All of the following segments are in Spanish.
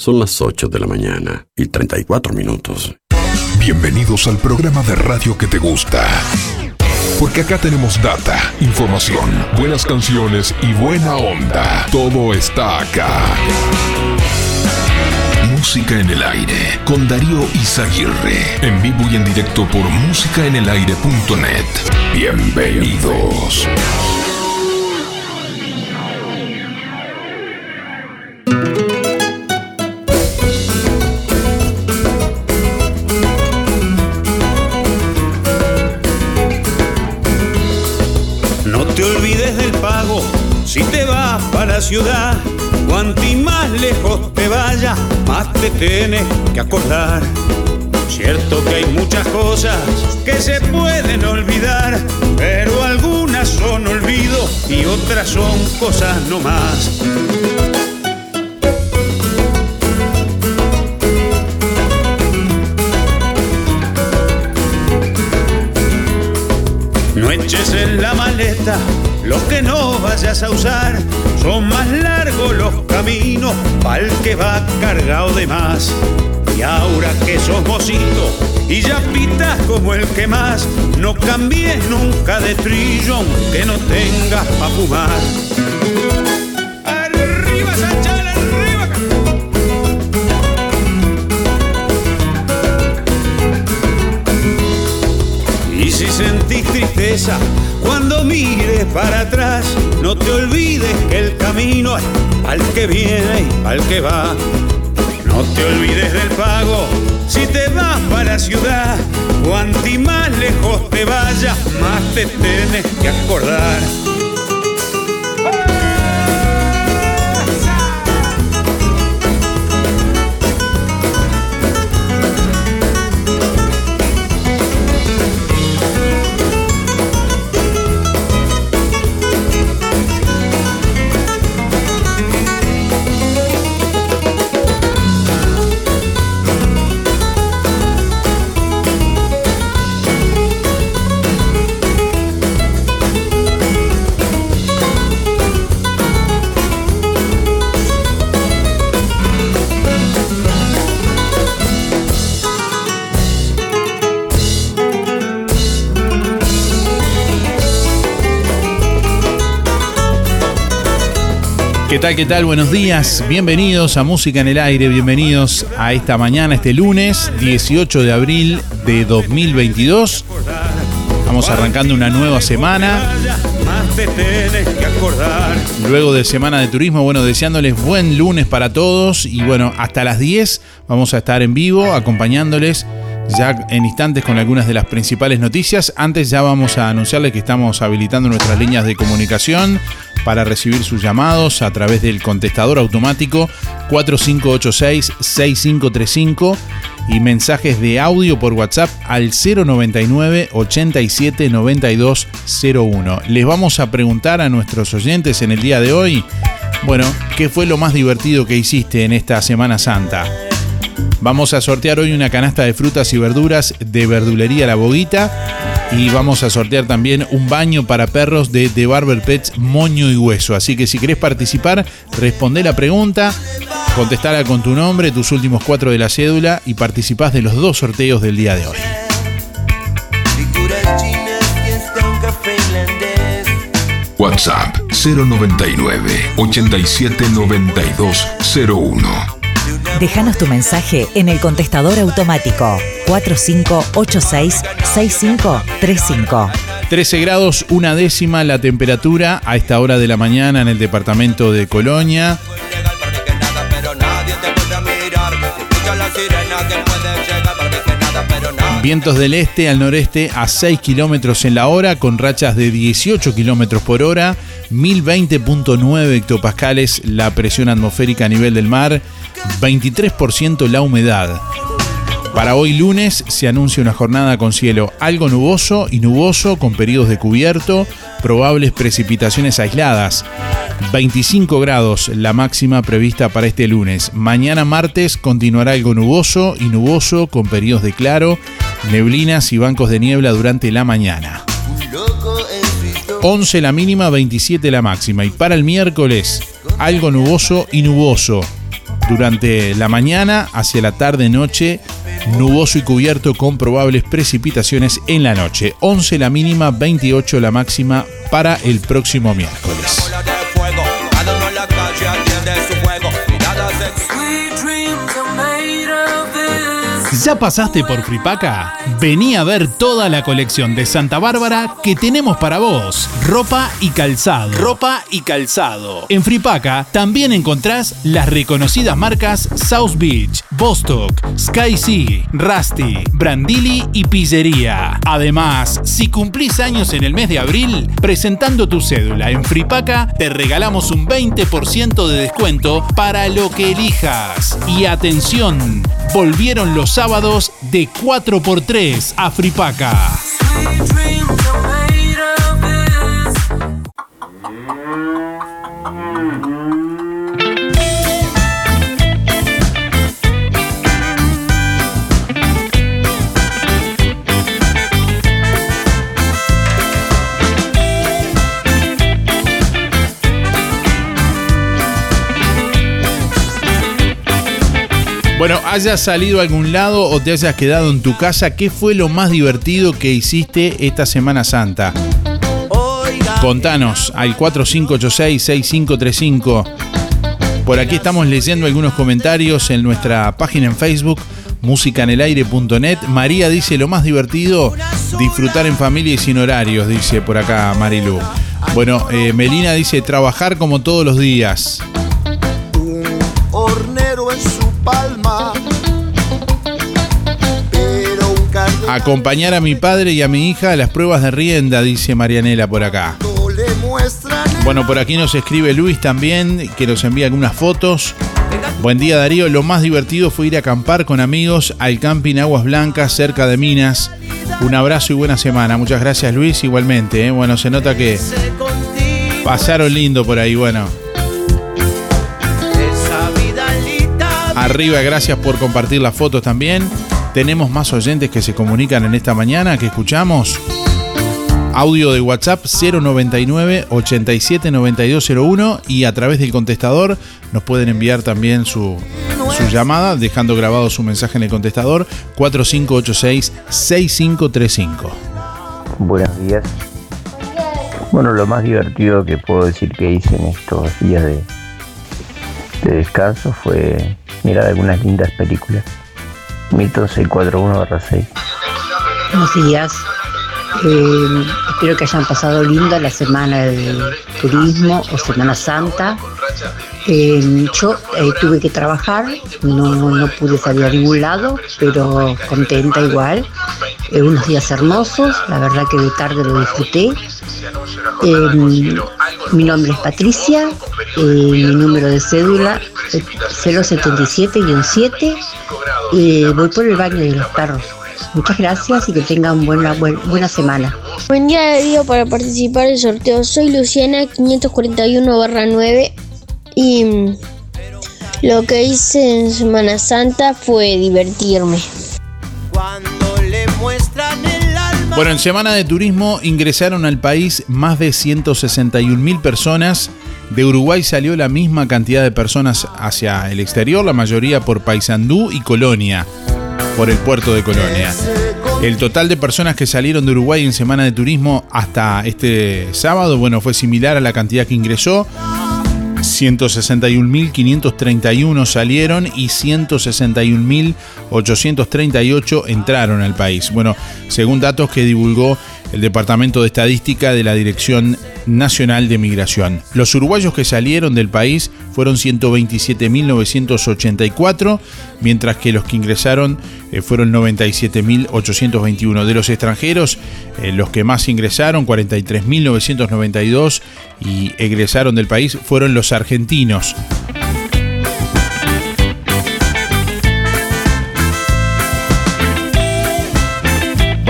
Son las 8 de la mañana y 34 minutos. Bienvenidos al programa de radio que te gusta. Porque acá tenemos data, información, buenas canciones y buena onda. Todo está acá. Música en el aire con Darío Izaguirre. En vivo y en directo por músicaenelaire.net. Bienvenidos. No tienes que acordar. Cierto que hay muchas cosas que se pueden olvidar, pero algunas son olvido y otras son cosas no más. No eches en la maleta lo que no vayas a usar. Son más largos los caminos para el que va cargado de más. Y ahora que sos mocito y ya pitas como el que más, no cambies nunca de trillón que no tengas pa' fumar. Y si sentís tristeza para atrás, no te olvides que el camino es al que viene y al que va. No te olvides del pago si te vas para la ciudad. Cuanti más lejos te vayas, más te tienes que acordar. ¿Qué tal? ¿Qué tal? Buenos días. Bienvenidos a Música en el Aire. Bienvenidos a esta mañana, este lunes 18 de abril de 2022. Estamos arrancando una nueva semana. Luego de Semana de Turismo, bueno, deseándoles buen lunes para todos. Y bueno, hasta las 10 vamos a estar en vivo acompañándoles ya en instantes con algunas de las principales noticias. Antes ya vamos a anunciarles que estamos habilitando nuestras líneas de comunicación para recibir sus llamados a través del contestador automático 4586-6535 y mensajes de audio por WhatsApp al 099 87 92 01. Les vamos a preguntar a nuestros oyentes en el día de hoy, bueno, ¿qué fue lo más divertido que hiciste en esta Semana Santa? Vamos a sortear hoy una canasta de frutas y verduras de Verdulería La Boguita. Y vamos a sortear también un baño para perros de The Barber Pets Moño y Hueso. Así que si querés participar, responde la pregunta, contestala con tu nombre, tus últimos cuatro de la cédula y participás de los dos sorteos del día de hoy. WhatsApp 099 87 92 01. Déjanos tu mensaje en el contestador automático 4586-6535. 13 grados, una décima la temperatura a esta hora de la mañana en el departamento de Colonia. Vientos del este al noreste a 6 kilómetros en la hora, con rachas de 18 kilómetros por hora, 1020.9 hectopascales la presión atmosférica a nivel del mar, 23% la humedad. Para hoy lunes se anuncia una jornada con cielo algo nuboso y nuboso con periodos de cubierto, probables precipitaciones aisladas. 25 grados la máxima prevista para este lunes. Mañana martes continuará algo nuboso y nuboso con periodos de claro, neblinas y bancos de niebla durante la mañana. 11 la mínima, 27 la máxima. Y para el miércoles, algo nuboso y nuboso. Durante la mañana, hacia la tarde-noche, nuboso y cubierto con probables precipitaciones en la noche. 11 la mínima, 28 la máxima para el próximo miércoles. ¿Ya pasaste por Fripaca? Vení a ver toda la colección de Santa Bárbara que tenemos para vos. Ropa y calzado. Ropa y calzado. En Fripaca también encontrás las reconocidas marcas South Beach, Bostock, Sky Sea, Rusty, Brandili y Pillería. Además, si cumplís años en el mes de abril, presentando tu cédula en Fripaca, te regalamos un 20% de descuento para lo que elijas. Y atención, volvieron los sábados de 4x3 a Fripaca. Bueno, hayas salido a algún lado o te hayas quedado en tu casa, ¿qué fue lo más divertido que hiciste esta Semana Santa? Contanos al 4586-6535. Por aquí estamos leyendo algunos comentarios en nuestra página en Facebook, musicanelaire.net. María dice lo más divertido, disfrutar en familia y sin horarios, dice por acá Marilu. Bueno, eh, Melina dice trabajar como todos los días. Palma. Pero un Acompañar a mi padre y a mi hija a las pruebas de rienda, dice Marianela por acá. Bueno, por aquí nos escribe Luis también, que nos envía algunas fotos. Buen día Darío, lo más divertido fue ir a acampar con amigos al camping Aguas Blancas cerca de Minas. Un abrazo y buena semana. Muchas gracias Luis, igualmente. ¿eh? Bueno, se nota que pasaron lindo por ahí. Bueno, arriba, gracias por compartir las fotos también. Tenemos más oyentes que se comunican en esta mañana, que escuchamos. Audio de WhatsApp 099 879201 y a través del contestador nos pueden enviar también su, llamada, dejando grabado su mensaje en el contestador 4586-6535. Buenos días. Bueno, lo más divertido que puedo decir que hice en estos días de descanso fue mirar algunas lindas películas. Milton 641-6. Buenos días. Eh, espero que hayan pasado linda la semana de turismo o Semana Santa. Eh, yo eh, tuve que trabajar, no, no pude salir a ningún lado, pero contenta igual. Eh, unos días hermosos, la verdad que de tarde lo disfruté. Eh, mi nombre es Patricia, eh, mi número de cédula es 077-7. Eh, voy por el baño de los perros. Muchas gracias y que tengan buena, buen- buena semana. Buen día, Darío, para participar del sorteo. Soy Luciana, 541-9 y mm, lo que hice en Semana Santa fue divertirme. Cuando le muestran el alma. Bueno, en Semana de Turismo ingresaron al país más de 161 mil personas. De Uruguay salió la misma cantidad de personas hacia el exterior, la mayoría por Paysandú y Colonia, por el puerto de Colonia. El total de personas que salieron de Uruguay en Semana de Turismo hasta este sábado, bueno, fue similar a la cantidad que ingresó. 161.531 salieron y 161.838 entraron al país. Bueno, según datos que divulgó el Departamento de Estadística de la Dirección Nacional de Migración. Los uruguayos que salieron del país fueron 127.984, mientras que los que ingresaron eh, fueron 97.821. De los extranjeros, eh, los que más ingresaron, 43.992, y egresaron del país fueron los argentinos.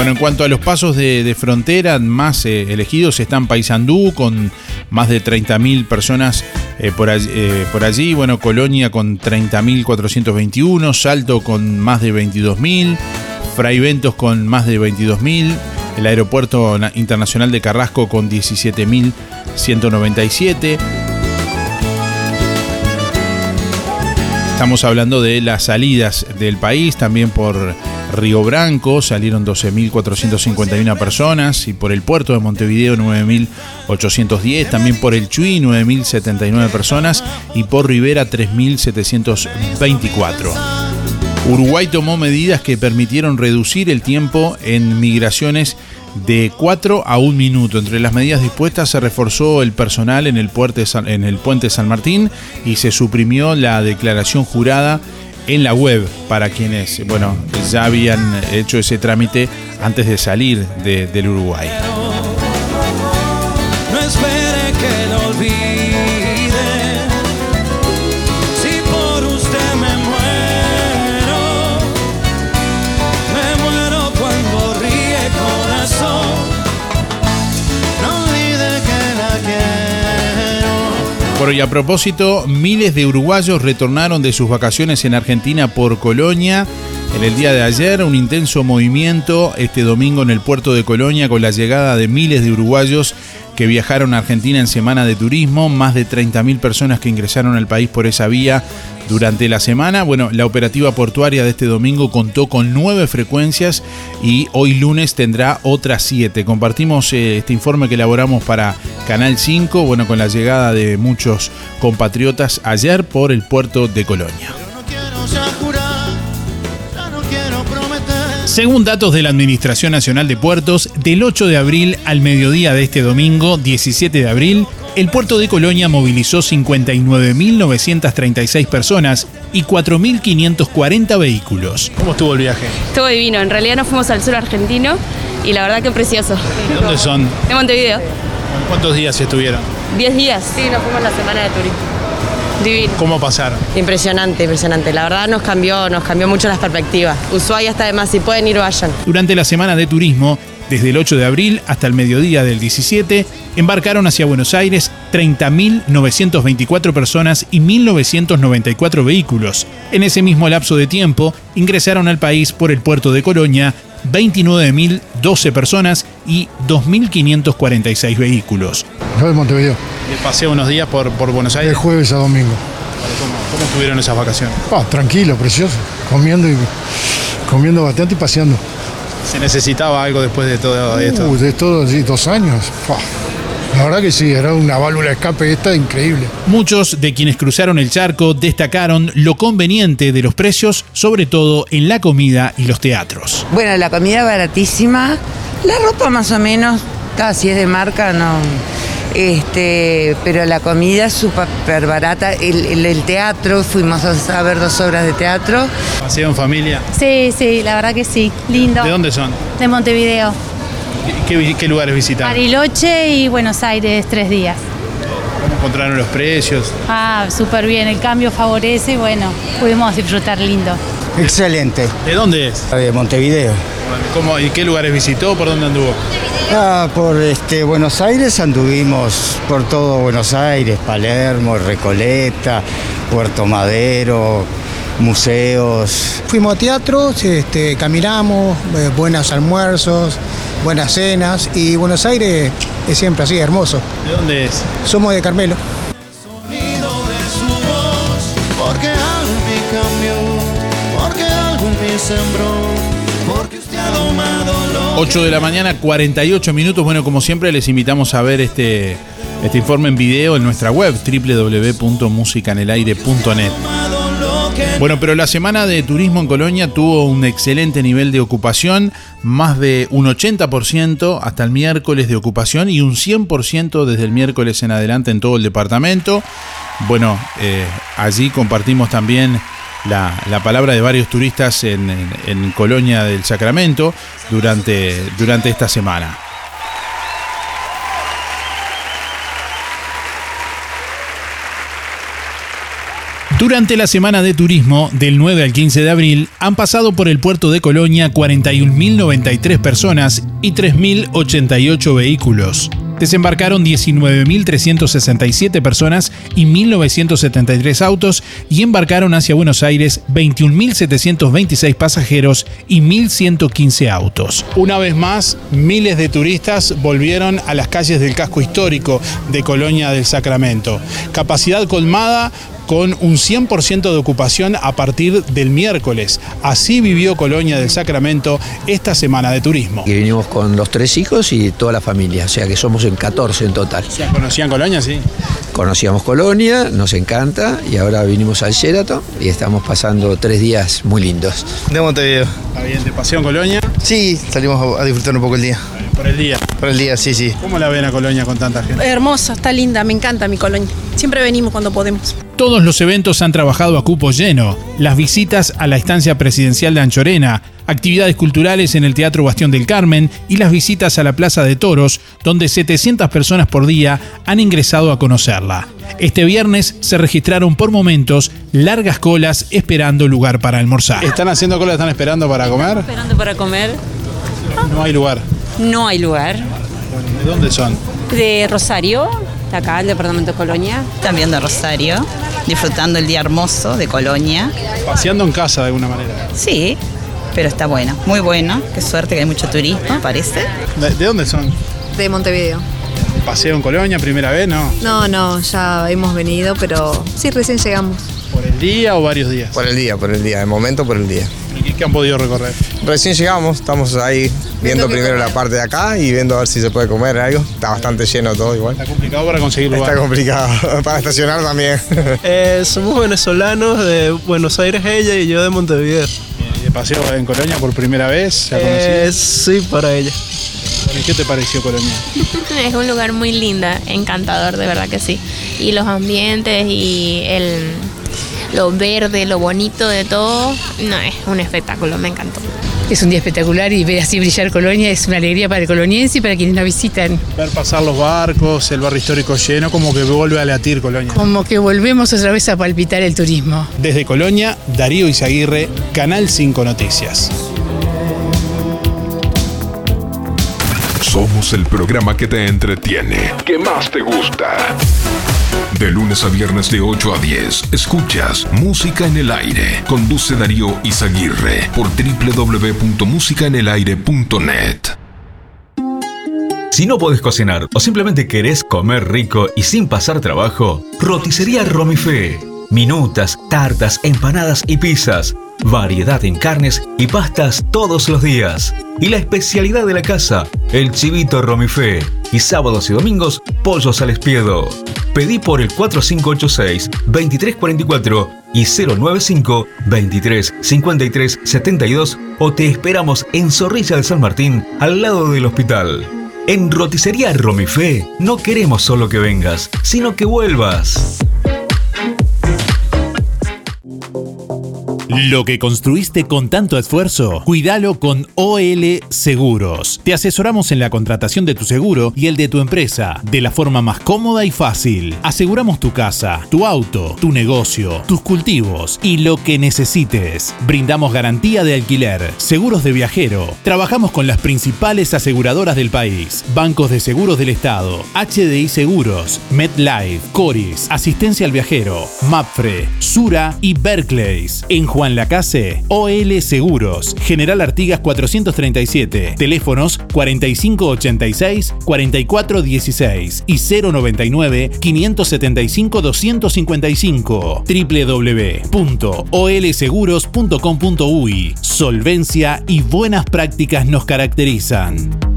Bueno, en cuanto a los pasos de, frontera más eh, elegidos están Paysandú con más de 30.000 personas eh, por, all- eh, por allí, bueno, Colonia con 30.421, Salto con más de 22.000, Fraiventos con más de 22.000, el Aeropuerto Na- Internacional de Carrasco con 17.197. Estamos hablando de las salidas del país, también por Río Branco salieron 12.451 personas y por el puerto de Montevideo 9.810, también por el Chuy 9.079 personas y por Rivera 3.724. Uruguay tomó medidas que permitieron reducir el tiempo en migraciones de 4 a 1 minuto. Entre las medidas dispuestas se reforzó el personal en el, puente en el puente San Martín y se suprimió la declaración jurada en la web para quienes, bueno, ya habían hecho ese trámite antes de salir del Uruguay. Bueno, y a propósito, miles de uruguayos retornaron de sus vacaciones en Argentina por Colonia. En el día de ayer, un intenso movimiento este domingo en el puerto de Colonia con la llegada de miles de uruguayos que viajaron a Argentina en semana de turismo, más de 30.000 personas que ingresaron al país por esa vía durante la semana. Bueno, la operativa portuaria de este domingo contó con nueve frecuencias y hoy lunes tendrá otras siete. Compartimos eh, este informe que elaboramos para Canal 5, bueno, con la llegada de muchos compatriotas ayer por el puerto de Colonia. Según datos de la Administración Nacional de Puertos, del 8 de abril al mediodía de este domingo, 17 de abril, el puerto de Colonia movilizó 59.936 personas y 4.540 vehículos. ¿Cómo estuvo el viaje? Estuvo divino, en realidad nos fuimos al sur argentino y la verdad que precioso. ¿De dónde son? De Montevideo. ¿Cuántos días estuvieron? ¿10 días? Sí, nos fuimos la semana de turismo. Divino. ¿Cómo pasaron? Impresionante, impresionante. La verdad nos cambió, nos cambió mucho las perspectivas. Ushuaia está de más, si pueden ir, vayan. Durante la semana de turismo, desde el 8 de abril hasta el mediodía del 17, embarcaron hacia Buenos Aires 30.924 personas y 1.994 vehículos. En ese mismo lapso de tiempo, ingresaron al país por el puerto de Colonia 29.012 personas y 2.546 vehículos. Yo de Montevideo, De paseo unos días por, por Buenos de Aires. jueves a domingo. ¿Cómo, cómo estuvieron esas vacaciones? Ah, tranquilo, precioso. Comiendo y comiendo bastante y paseando. ¿Se necesitaba algo después de todo esto? Uh, de todo, sí, dos años. Fua. La verdad que sí, era una válvula de escape esta increíble. Muchos de quienes cruzaron el charco destacaron lo conveniente de los precios, sobre todo en la comida y los teatros. Bueno, la comida baratísima, la ropa más o menos, ta, si es de marca, no. Este, pero la comida es súper barata. El, el- el teatro, fuimos a a ver dos obras de teatro. ¿Paseo en familia? Sí, sí, la verdad que sí. Lindo. ¿De dónde son? De Montevideo. ¿Qué, lugares visitaron? Bariloche y Buenos Aires, tres días. ¿Cómo encontraron los precios? Ah, súper bien. El cambio favorece y bueno, pudimos disfrutar lindo. Excelente. ¿De dónde es? De Montevideo. ¿Cómo, ¿Y qué lugares visitó? ¿Por dónde anduvo? Ah, por este, Buenos Aires anduvimos por todo Buenos Aires, Palermo, Recoleta, Puerto Madero, museos. Fuimos a teatros, este, caminamos, eh, buenos almuerzos, buenas cenas y Buenos Aires es siempre así, hermoso. ¿De dónde es? Somos de Carmelo. Sonido de su voz, porque algo en mí cambió, porque algo en mí sembró, porque usted ha domado lo 8 de la mañana, 48 minutos. Bueno, como siempre, les invitamos a ver este, este informe en video en nuestra web www.musicanelaire.net. Bueno, pero la semana de turismo en Colonia tuvo un excelente nivel de ocupación, más de un 80% hasta el miércoles de ocupación y un 100% desde el miércoles en adelante en todo el departamento. Bueno, eh, allí compartimos también la, la palabra de varios turistas en, en- en Colonia del Sacramento durante, durante esta semana. Durante la semana de turismo, del 9 al 15 de abril, han pasado por el puerto de Colonia 41.093 personas y 3.088 vehículos. Desembarcaron 19.367 personas y 1.973 autos y embarcaron hacia Buenos Aires 21.726 pasajeros y 1.115 autos. Una vez más, miles de turistas volvieron a las calles del casco histórico de Colonia del Sacramento. Capacidad colmada con un 100% de ocupación a partir del miércoles. Así vivió Colonia del Sacramento esta semana de turismo. Y vinimos con los tres hijos y toda la familia, o sea que somos en 14 en total. ¿Conocían Colonia? Sí. Conocíamos Colonia, nos encanta y ahora vinimos al Sheraton y estamos pasando tres días muy lindos. De Montevideo. ¿Está bien? ¿De pasión Colonia? Sí, salimos a disfrutar un poco el día. Por el día. Por el día, sí, sí. ¿Cómo la ven a Colonia con tanta gente? Hermosa, está linda, me encanta mi Colonia. Siempre venimos cuando podemos. Todos los eventos han trabajado a cupo lleno. Las visitas a la estancia presidencial de Anchorena, actividades culturales en el Teatro Bastión del Carmen y las visitas a la Plaza de Toros, donde 700 personas por día han ingresado a conocerla. Este viernes se registraron por momentos largas colas esperando lugar para almorzar. ¿Están haciendo cola, están esperando para comer? Esperando para comer. No hay lugar. No hay lugar. ¿De dónde son? De Rosario, de acá, el departamento de Colonia. También de Rosario, disfrutando el día hermoso de Colonia. Paseando en casa de alguna manera. Sí, pero está bueno, muy bueno. Qué suerte que hay mucho turismo, parece. ¿De, de dónde son? De Montevideo. ¿Paseo en Colonia, primera vez? No. No, no, ya hemos venido, pero sí, recién llegamos. ¿Por el día o varios días? Por el día, por el día, de momento por el día. ¿Y qué han podido recorrer? Recién llegamos, estamos ahí viendo primero la parte de acá y viendo a ver si se puede comer algo. Está bastante lleno todo igual. Está complicado para conseguir lugar. Está complicado, para estacionar también. Eh, somos venezolanos de Buenos Aires ella y yo de Montevideo. ¿Y de paseo en Colonia por primera vez? ¿Se ha Eh, sí, para ella. ¿Y qué te pareció Colonia? Es un lugar muy linda, encantador, de verdad que sí. Y los ambientes y el, lo verde, lo bonito de todo, no, es un espectáculo, me encantó. Es un día espectacular y ver así brillar Colonia es una alegría para el coloniense y para quienes nos visitan. Ver pasar los barcos, el barrio histórico lleno, como que vuelve a latir Colonia. Como que volvemos otra vez a palpitar el turismo. Desde Colonia, Darío Izaguirre, Canal 5 Noticias. Somos el programa que te entretiene, que más te gusta. De lunes a viernes de 8 a 10, escuchas Música en el Aire. Conduce Darío Izaguirre por www.musicaenelaire.net. Si no podés cocinar o simplemente querés comer rico y sin pasar trabajo, roticería Romifé. Minutas, tartas, empanadas y pizzas. Variedad en carnes y pastas todos los días. Y la especialidad de la casa, el chivito Romifé. Y sábados y domingos, pollos al espiedo. Pedí por el 4586-2344 y 095-235372 o te esperamos en Zorrilla de San Martín, al lado del hospital. En Roticería Romifé no queremos solo que vengas, sino que vuelvas. Lo que construiste con tanto esfuerzo, cuídalo con OL Seguros. Te asesoramos en la contratación de tu seguro y el de tu empresa de la forma más cómoda y fácil. Aseguramos tu casa, tu auto, tu negocio, tus cultivos y lo que necesites. Brindamos garantía de alquiler, seguros de viajero. Trabajamos con las principales aseguradoras del país, bancos de seguros del Estado, HDI Seguros, MedLife, Coris, Asistencia al Viajero, Mapfre, Sura y Berkeley's. En Juan Lacase, OL Seguros, General Artigas 437, teléfonos 4586-4416 y 099-575-255, www.olseguros.com.uy. Solvencia y buenas prácticas nos caracterizan.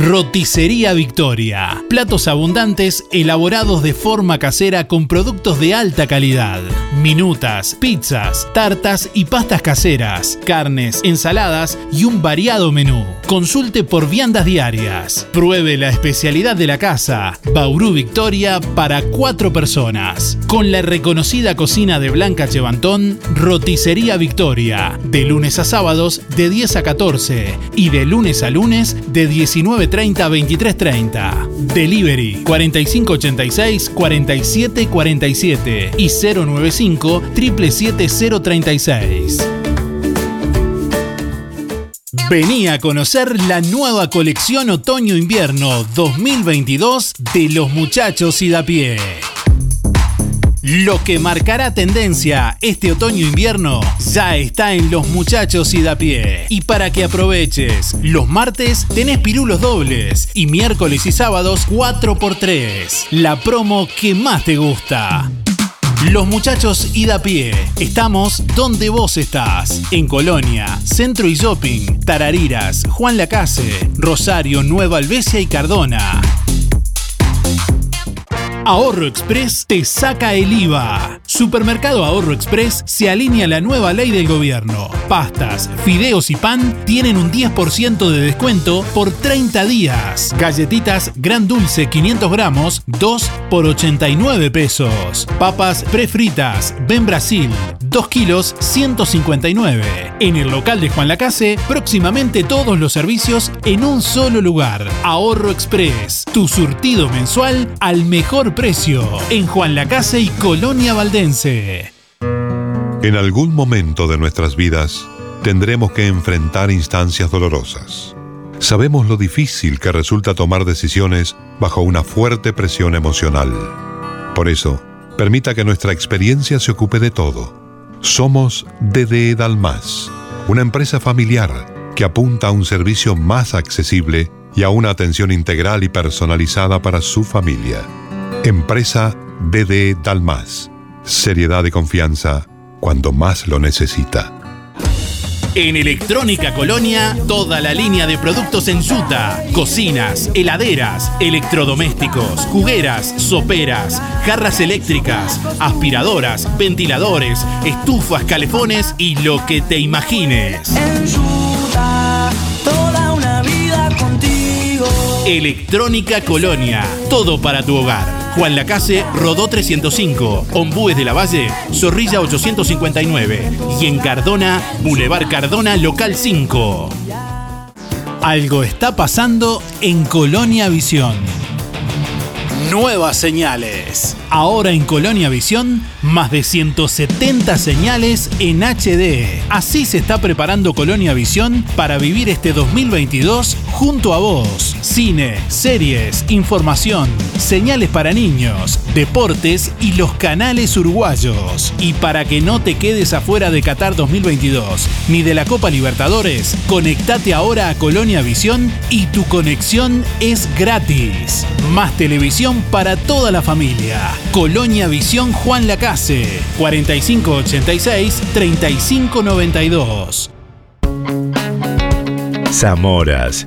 Roticería Victoria. Platos abundantes elaborados de forma casera con productos de alta calidad. Minutas, pizzas, tartas y pastas caseras, carnes, ensaladas y un variado menú. Consulte por viandas diarias. Pruebe la especialidad de la casa. Bauru Victoria para cuatro personas. Con la reconocida cocina de Blanca Chevantón, Roticería Victoria. De lunes a sábados de 10 a 14 y de lunes a lunes de 19 30 23 30. Delivery 4586 47 47 y 095 777 036. Vení a conocer la nueva colección Otoño-Invierno 2022 de los muchachos y da pie. Lo que marcará tendencia este otoño-invierno ya está en los muchachos y da pie. Y para que aproveches, los martes tenés pirulos dobles y miércoles y sábados 4x3. La promo que más te gusta. Los muchachos ida a pie. Estamos donde vos estás. En Colonia, Centro y Shopping, Tarariras, Juan Lacase, Rosario, Nueva Albesia y Cardona. Ahorro Express te saca el IVA. Supermercado Ahorro Express se alinea a la nueva ley del gobierno. Pastas, fideos y pan tienen un 10% de descuento por 30 días. Galletitas Gran Dulce 500 gramos, 2 por 89 pesos. Papas prefritas Ben Brasil, 2 kilos 159. En el local de Juan Lacase, próximamente todos los servicios en un solo lugar. Ahorro Express, tu surtido mensual al mejor precio. En Juan Lacase y Colonia Valdense. En algún momento de nuestras vidas tendremos que enfrentar instancias dolorosas. Sabemos lo difícil que resulta tomar decisiones bajo una fuerte presión emocional. Por eso, permita que nuestra experiencia se ocupe de todo. Somos DD Dalmas, una empresa familiar que apunta a un servicio más accesible y a una atención integral y personalizada para su familia. Empresa DD Dalmas. Seriedad y confianza cuando más lo necesita. En Electrónica Colonia, toda la línea de productos en yuta, cocinas, heladeras, electrodomésticos, jugueras, soperas, jarras eléctricas, aspiradoras, ventiladores, estufas, calefones y lo que te imagines. toda una vida contigo. Electrónica Colonia, todo para tu hogar. Juan Lacase, Rodó 305, Ombúes de la Valle, Zorrilla 859 y en Cardona, Boulevard Cardona, Local 5. Algo está pasando en Colonia Visión. Nuevas señales. Ahora en Colonia Visión, más de 170 señales en HD. Así se está preparando Colonia Visión para vivir este 2022 junto a vos. Cine, series, información, señales para niños, deportes y los canales uruguayos. Y para que no te quedes afuera de Qatar 2022 ni de la Copa Libertadores, conectate ahora a Colonia Visión y tu conexión es gratis. Más televisión para toda la familia. Colonia Visión Juan Lacase, 4586-3592. Zamoras.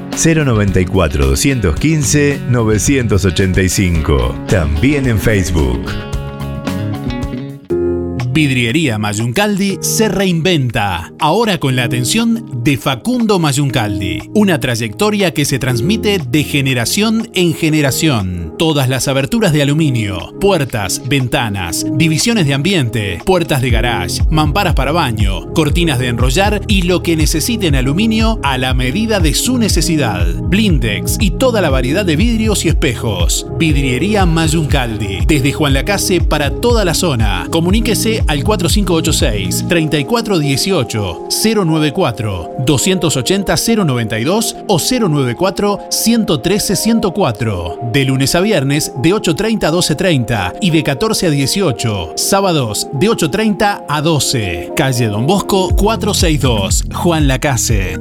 094 215 985. También en Facebook. Vidriería Mayuncaldi se reinventa, ahora con la atención de Facundo Mayuncaldi. Una trayectoria que se transmite de generación en generación. Todas las aberturas de aluminio, puertas, ventanas, divisiones de ambiente, puertas de garage, mamparas para baño, cortinas de enrollar y lo que necesiten aluminio a la medida de su necesidad. Blindex y toda la variedad de vidrios y espejos. Vidriería Mayuncaldi, desde Juan Lacase para toda la zona. Comuníquese al 4586 3418 094 280 092 o 094 113 104. De lunes a viernes de 8.30 a 12.30 y de 14 a 18. Sábados de 8.30 a 12. Calle Don Bosco 462. Juan Lacase.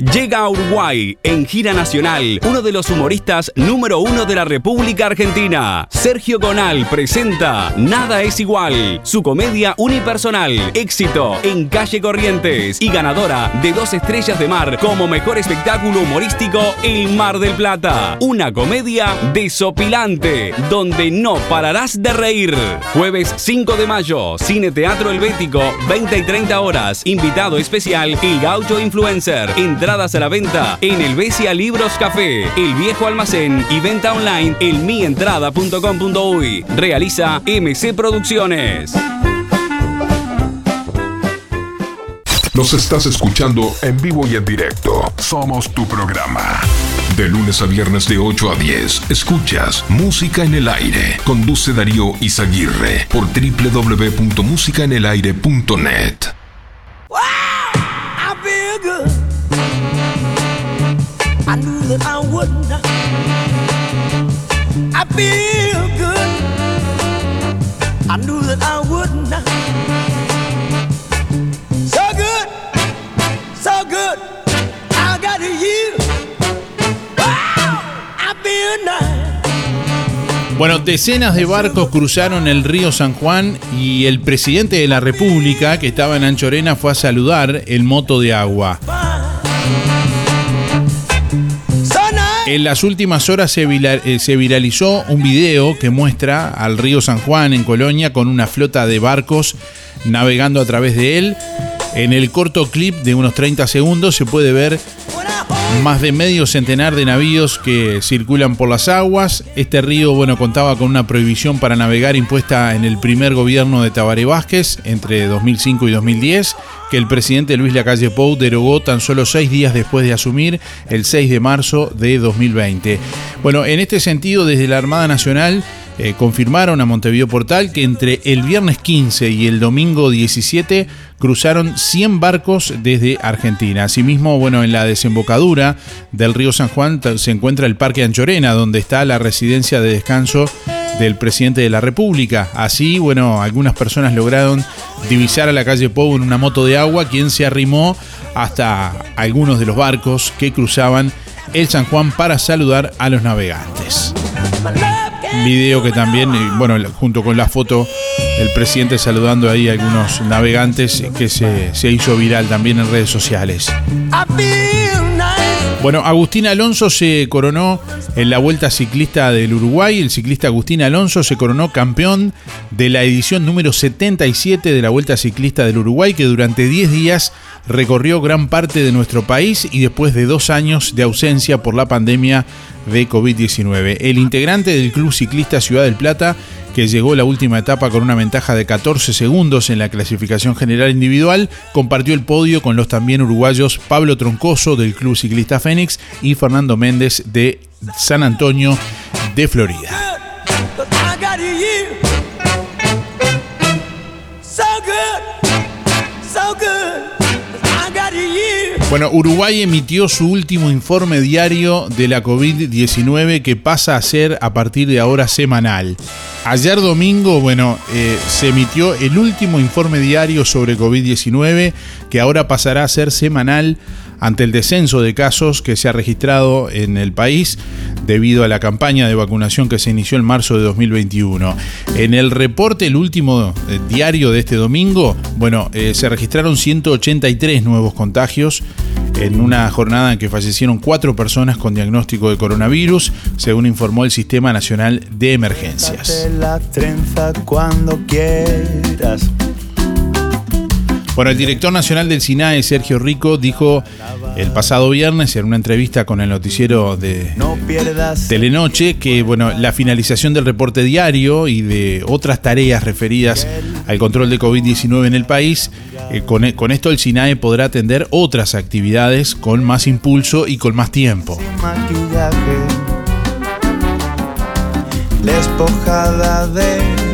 Llega a Uruguay en gira nacional uno de los humoristas número uno de la República Argentina. Sergio Gonal presenta Nada es igual, su comedia unipersonal, éxito en calle Corrientes y ganadora de dos estrellas de mar como mejor espectáculo humorístico El Mar del Plata. Una comedia desopilante donde no pararás de reír. Jueves 5 de mayo, Cine Teatro Helvético, 20 y 30 horas. Invitado especial El Gaucho Influencer. Entradas a la venta en el Besia Libros Café, el viejo almacén y venta online en mientrada.com.uy. Realiza MC Producciones. Nos estás escuchando en vivo y en directo. Somos tu programa. De lunes a viernes de 8 a 10, escuchas Música en el Aire. Conduce Darío Izaguirre por www.musicaenelaire.net. I So good, so good. I got. Bueno, decenas de barcos cruzaron el río San Juan y el presidente de la República, que estaba en Anchorena, fue a saludar el moto de agua. En las últimas horas eh, se viralizó un video que muestra al río San Juan en Colonia con una flota de barcos navegando a través de él. En el corto clip de unos 30 segundos se puede ver más de medio centenar de navíos que circulan por las aguas. Este río, bueno, contaba con una prohibición para navegar impuesta en el primer gobierno de Tabaré Vázquez entre 2005 y 2010, que el presidente Luis Lacalle Pou derogó tan solo seis días después de asumir, el 6 de marzo de 2020. Bueno, en este sentido, desde la Armada Nacional eh, confirmaron a Montevideo Portal que entre el viernes 15 y el domingo 17 cruzaron 100 barcos desde Argentina. Asimismo, bueno, en la desembocadura del río San Juan se encuentra el Parque Anchorena, donde está la residencia de descanso del presidente de la República. Así, bueno, algunas personas lograron divisar a la calle Pou en una moto de agua, quien se arrimó hasta algunos de los barcos que cruzaban el San Juan para saludar a los navegantes. Video que también, bueno, junto con la foto del presidente saludando ahí a algunos navegantes que se, se hizo viral también en redes sociales. Bueno, Agustín Alonso se coronó en la Vuelta Ciclista del Uruguay. El ciclista Agustín Alonso se coronó campeón de la edición número 77 de la Vuelta Ciclista del Uruguay, que durante 10 días recorrió gran parte de nuestro país y después de dos años de ausencia por la pandemia de COVID-19. El integrante del Club Ciclista Ciudad del Plata que llegó a la última etapa con una ventaja de 14 segundos en la clasificación general individual, compartió el podio con los también uruguayos Pablo Troncoso del Club Ciclista Fénix y Fernando Méndez de San Antonio de Florida. Bueno, Uruguay emitió su último informe diario de la COVID-19 que pasa a ser a partir de ahora semanal. Ayer domingo, bueno, eh, se emitió el último informe diario sobre COVID-19 que ahora pasará a ser semanal ante el descenso de casos que se ha registrado en el país debido a la campaña de vacunación que se inició en marzo de 2021. En el reporte, el último eh, diario de este domingo, bueno, eh, se registraron 183 nuevos contagios en una jornada en que fallecieron cuatro personas con diagnóstico de coronavirus, según informó el Sistema Nacional de Emergencias. Bueno, el director nacional del SINAE, Sergio Rico, dijo el pasado viernes en una entrevista con el noticiero de No Telenoche que bueno, la finalización del reporte diario y de otras tareas referidas al control de COVID-19 en el país, eh, con, e- con esto el SINAE podrá atender otras actividades con más impulso y con más tiempo. maquillaje. La espojada de.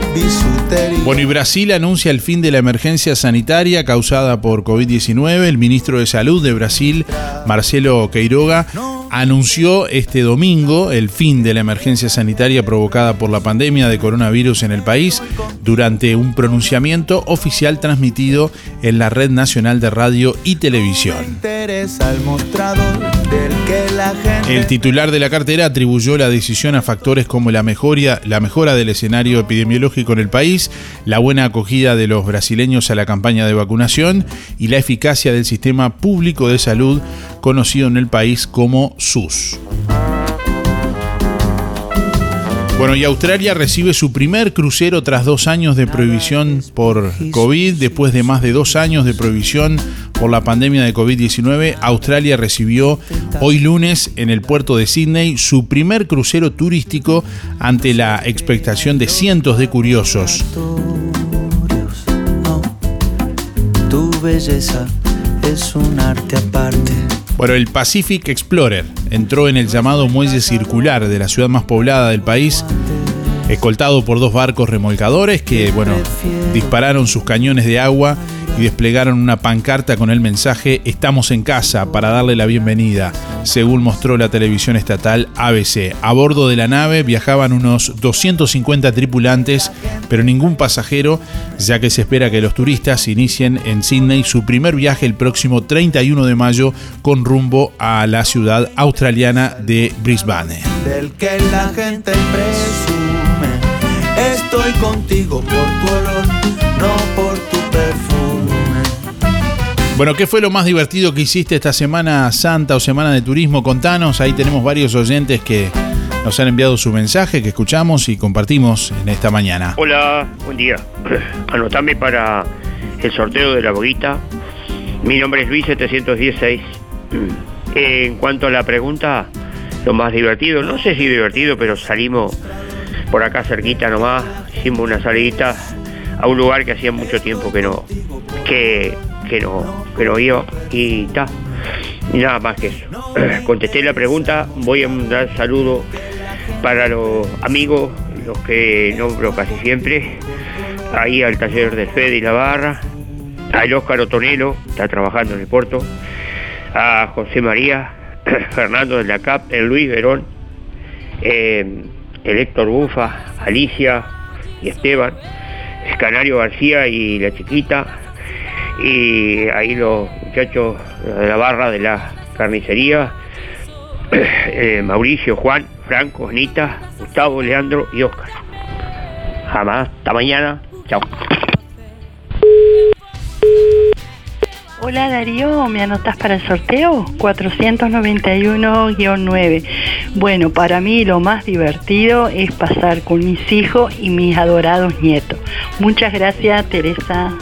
Bueno, y Brasil anuncia el fin de la emergencia sanitaria causada por COVID-19. El ministro de Salud de Brasil, Marcelo Queiroga, anunció este domingo el fin de la emergencia sanitaria provocada por la pandemia de coronavirus en el país durante un pronunciamiento oficial transmitido en la Red Nacional de Radio y Televisión. El titular de la cartera atribuyó la decisión a factores como la mejora, la mejora del escenario epidemiológico en el país, la buena acogida de los brasileños a la campaña de vacunación y la eficacia del sistema público de salud conocido en el país como SUS. Bueno, y Australia recibe su primer crucero tras dos años de prohibición por COVID. Después de más de dos años de prohibición por la pandemia de COVID-19, Australia recibió hoy lunes en el puerto de Sydney su primer crucero turístico ante la expectación de cientos de curiosos. Tu belleza es un arte aparte. Bueno, el Pacific Explorer entró en el llamado muelle circular de la ciudad más poblada del país, escoltado por dos barcos remolcadores que, bueno, dispararon sus cañones de agua y desplegaron una pancarta con el mensaje Estamos en casa para darle la bienvenida, según mostró la televisión estatal ABC. A bordo de la nave viajaban unos 250 tripulantes, pero ningún pasajero, ya que se espera que los turistas inicien en Sydney su primer viaje el próximo 31 de mayo con rumbo a la ciudad australiana de Brisbane. Del que la gente presume. Estoy contigo por tu olor, no. Bueno, ¿qué fue lo más divertido que hiciste esta Semana Santa o Semana de Turismo? Contanos, ahí tenemos varios oyentes que nos han enviado su mensaje, que escuchamos y compartimos en esta mañana. Hola, buen día. Anotame para el sorteo de la boguita. Mi nombre es Luis 716. En cuanto a la pregunta, lo más divertido, no sé si divertido, pero salimos por acá cerquita nomás, hicimos una salidita a un lugar que hacía mucho tiempo que no, que, que no, que no iba y está. Y nada más que eso. Contesté la pregunta, voy a dar saludo para los amigos, los que nombro casi siempre, ahí al taller del Fede y la Barra, al Óscar Otonelo, está trabajando en el puerto, a José María, Fernando de la CAP, el Luis Verón, eh, el Héctor Bufa, Alicia y Esteban, Canario García y la chiquita, y ahí los muchachos de la barra de la carnicería, eh, Mauricio, Juan, Franco, Anita, Gustavo, Leandro y Oscar. Jamás, hasta mañana, chao. Hola Darío, ¿me anotas para el sorteo? 491-9. Bueno, para mí lo más divertido es pasar con mis hijos y mis adorados nietos. Muchas gracias, Teresa.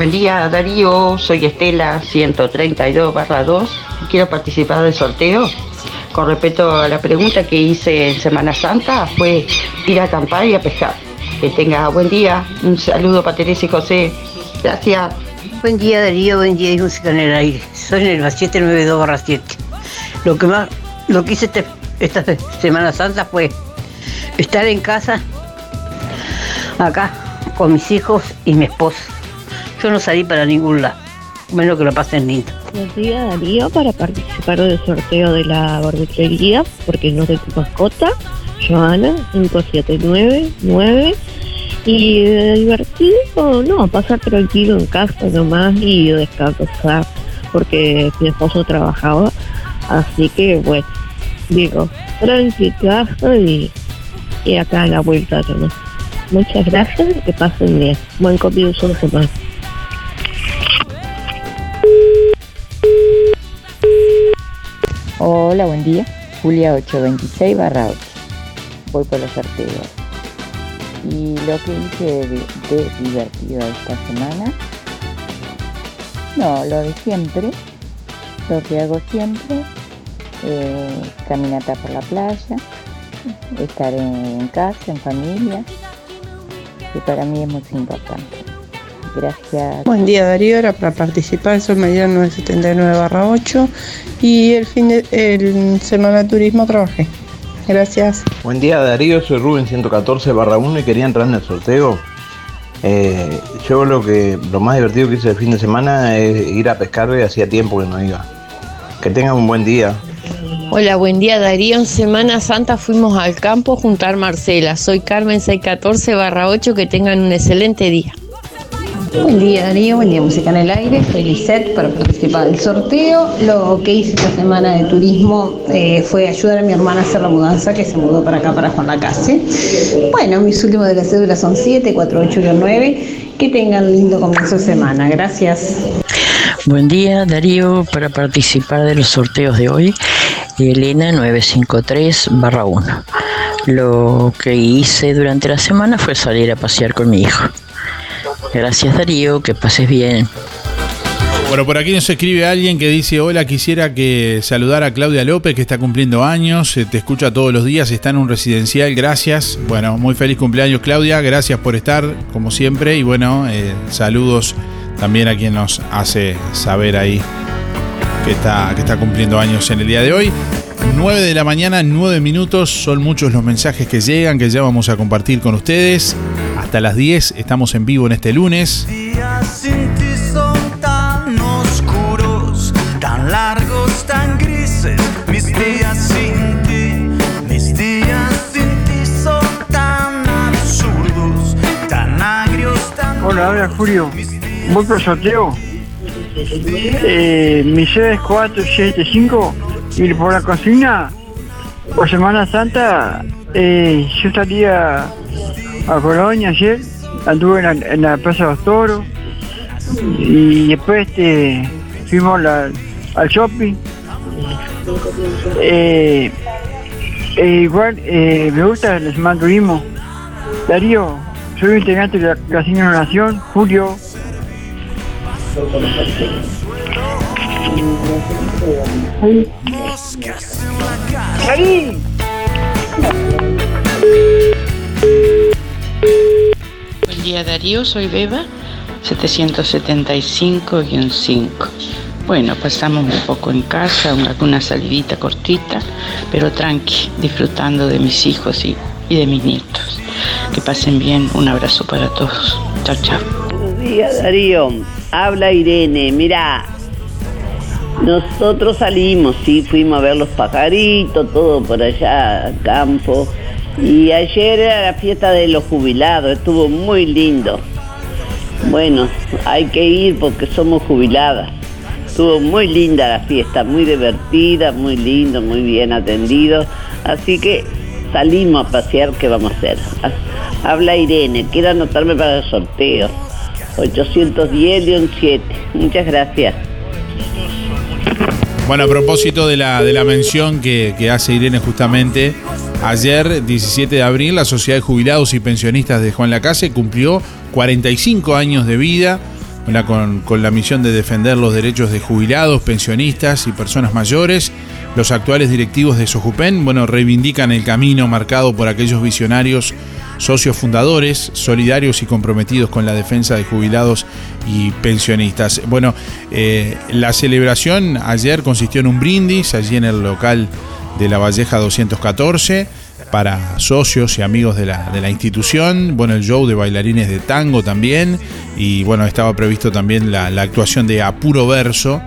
Buen día Darío, soy Estela 132 barra 2. Quiero participar del sorteo. Con respecto a la pregunta que hice en Semana Santa, fue ir a acampar y a pescar. Que tenga buen día. Un saludo para Teresa y José. Gracias. Buen día Darío, buen día y música en el aire. Soy el 792 barra 7. Lo que más, lo que hice este- esta Semana Santa fue estar en casa, acá, con mis hijos y mi esposo. Yo no salí para ningún lado, menos que lo pasen lindo. Buenos días Darío para participar del sorteo de la barbechería porque no tengo mascota. Joana 5799 y divertido, no, pasar tranquilo en casa nomás y descansar porque mi esposo trabajaba, así que bueno, digo, tranqui casa y, y acá a la vuelta nomás. Muchas gracias y que pasen bien. Buen comienzo de semana. Hola, buen día. Julia 826 barra 8. Voy por los sorteos. Y lo que hice de, de divertido esta semana, no, lo de siempre, lo que hago siempre, eh, caminata por la playa, estar en casa, en familia, que para mí es muy importante. Gracias. Buen día Darío, era para participar, soy Mediano 979 barra 8 y el fin de el semana de turismo trabajé. Gracias. Buen día Darío, soy Rubén 114 barra 1 y quería entrar en el sorteo. Eh, yo lo que lo más divertido que hice el fin de semana es ir a pescar y hacía tiempo que no iba. Que tengan un buen día. Hola, buen día Darío. En Semana Santa fuimos al campo a juntar Marcela. Soy Carmen 614 barra 8. Que tengan un excelente día. Buen día Darío, buen día Música en el Aire, soy Lisette para participar del sorteo. Lo que hice esta semana de turismo eh, fue ayudar a mi hermana a hacer la mudanza que se mudó para acá, para Juan Lacase. Bueno, mis últimos de la cédula son 7, 4, 8 y 9. Que tengan lindo comienzo de semana, gracias. Buen día, Darío, para participar de los sorteos de hoy, Elena 953-1. Lo que hice durante la semana fue salir a pasear con mi hijo. Gracias, Darío, que pases bien. Bueno, por aquí nos escribe alguien que dice, hola, quisiera que saludar a Claudia López, que está cumpliendo años, eh, te escucha todos los días, está en un residencial, gracias. Bueno, muy feliz cumpleaños Claudia, gracias por estar, como siempre, y bueno, eh, saludos también a quien nos hace saber ahí que está, que está cumpliendo años en el día de hoy. 9 de la mañana, 9 minutos, son muchos los mensajes que llegan, que ya vamos a compartir con ustedes. Hasta las 10 estamos en vivo en este lunes. días sin ti son tan oscuros, tan largos, tan grises. Mis días sin ti, mis días sin ti son tan absurdos, tan agrios, tan. Hola, habla Julio. Voy por sorteo. Eh, mi sede es 475 y por la cocina, por Semana Santa, eh, yo salía a Colonia ayer, anduve en la, en la Plaza de los Toros y después este, fuimos la- al shopping. Eh, eh, igual eh, me gusta el Semana Turismo. Darío, soy integrante de la Casino Nación, Julio. ¡Ahí! Buen día Darío, soy Beba, 775-5. Bueno, pasamos un poco en casa, una, una salidita cortita, pero tranqui, disfrutando de mis hijos y, de mis nietos. Que pasen bien, un abrazo para todos. Chao, chao. Buenos días, Darío. Habla Irene. Mira, nosotros salimos, sí, fuimos a ver los pajaritos, todo por allá, al campo. Y ayer era la fiesta de los jubilados, estuvo muy lindo. Bueno, hay que ir porque somos jubiladas. Estuvo muy linda la fiesta, muy divertida, muy lindo, muy bien atendido. Así que salimos a pasear, ¿qué vamos a hacer? Ha- Habla Irene, quiero anotarme para el sorteo. 810-7. Muchas gracias. Bueno, a propósito de la, de la mención que, hace Irene justamente, ayer, 17 de abril, la Sociedad de Jubilados y Pensionistas de Juan Lacase cumplió 45 años de vida con la misión de defender los derechos de jubilados, pensionistas y personas mayores. Los actuales directivos de Sojupen, bueno, reivindican el camino marcado por aquellos visionarios socios fundadores, solidarios y comprometidos con la defensa de jubilados y pensionistas. Bueno, eh, la celebración ayer consistió en un brindis allí en el local de la Valleja 214 para socios y amigos de la, de la institución, bueno, el show de bailarines de tango también, y bueno, estaba previsto también la, la actuación de Apuro Verso,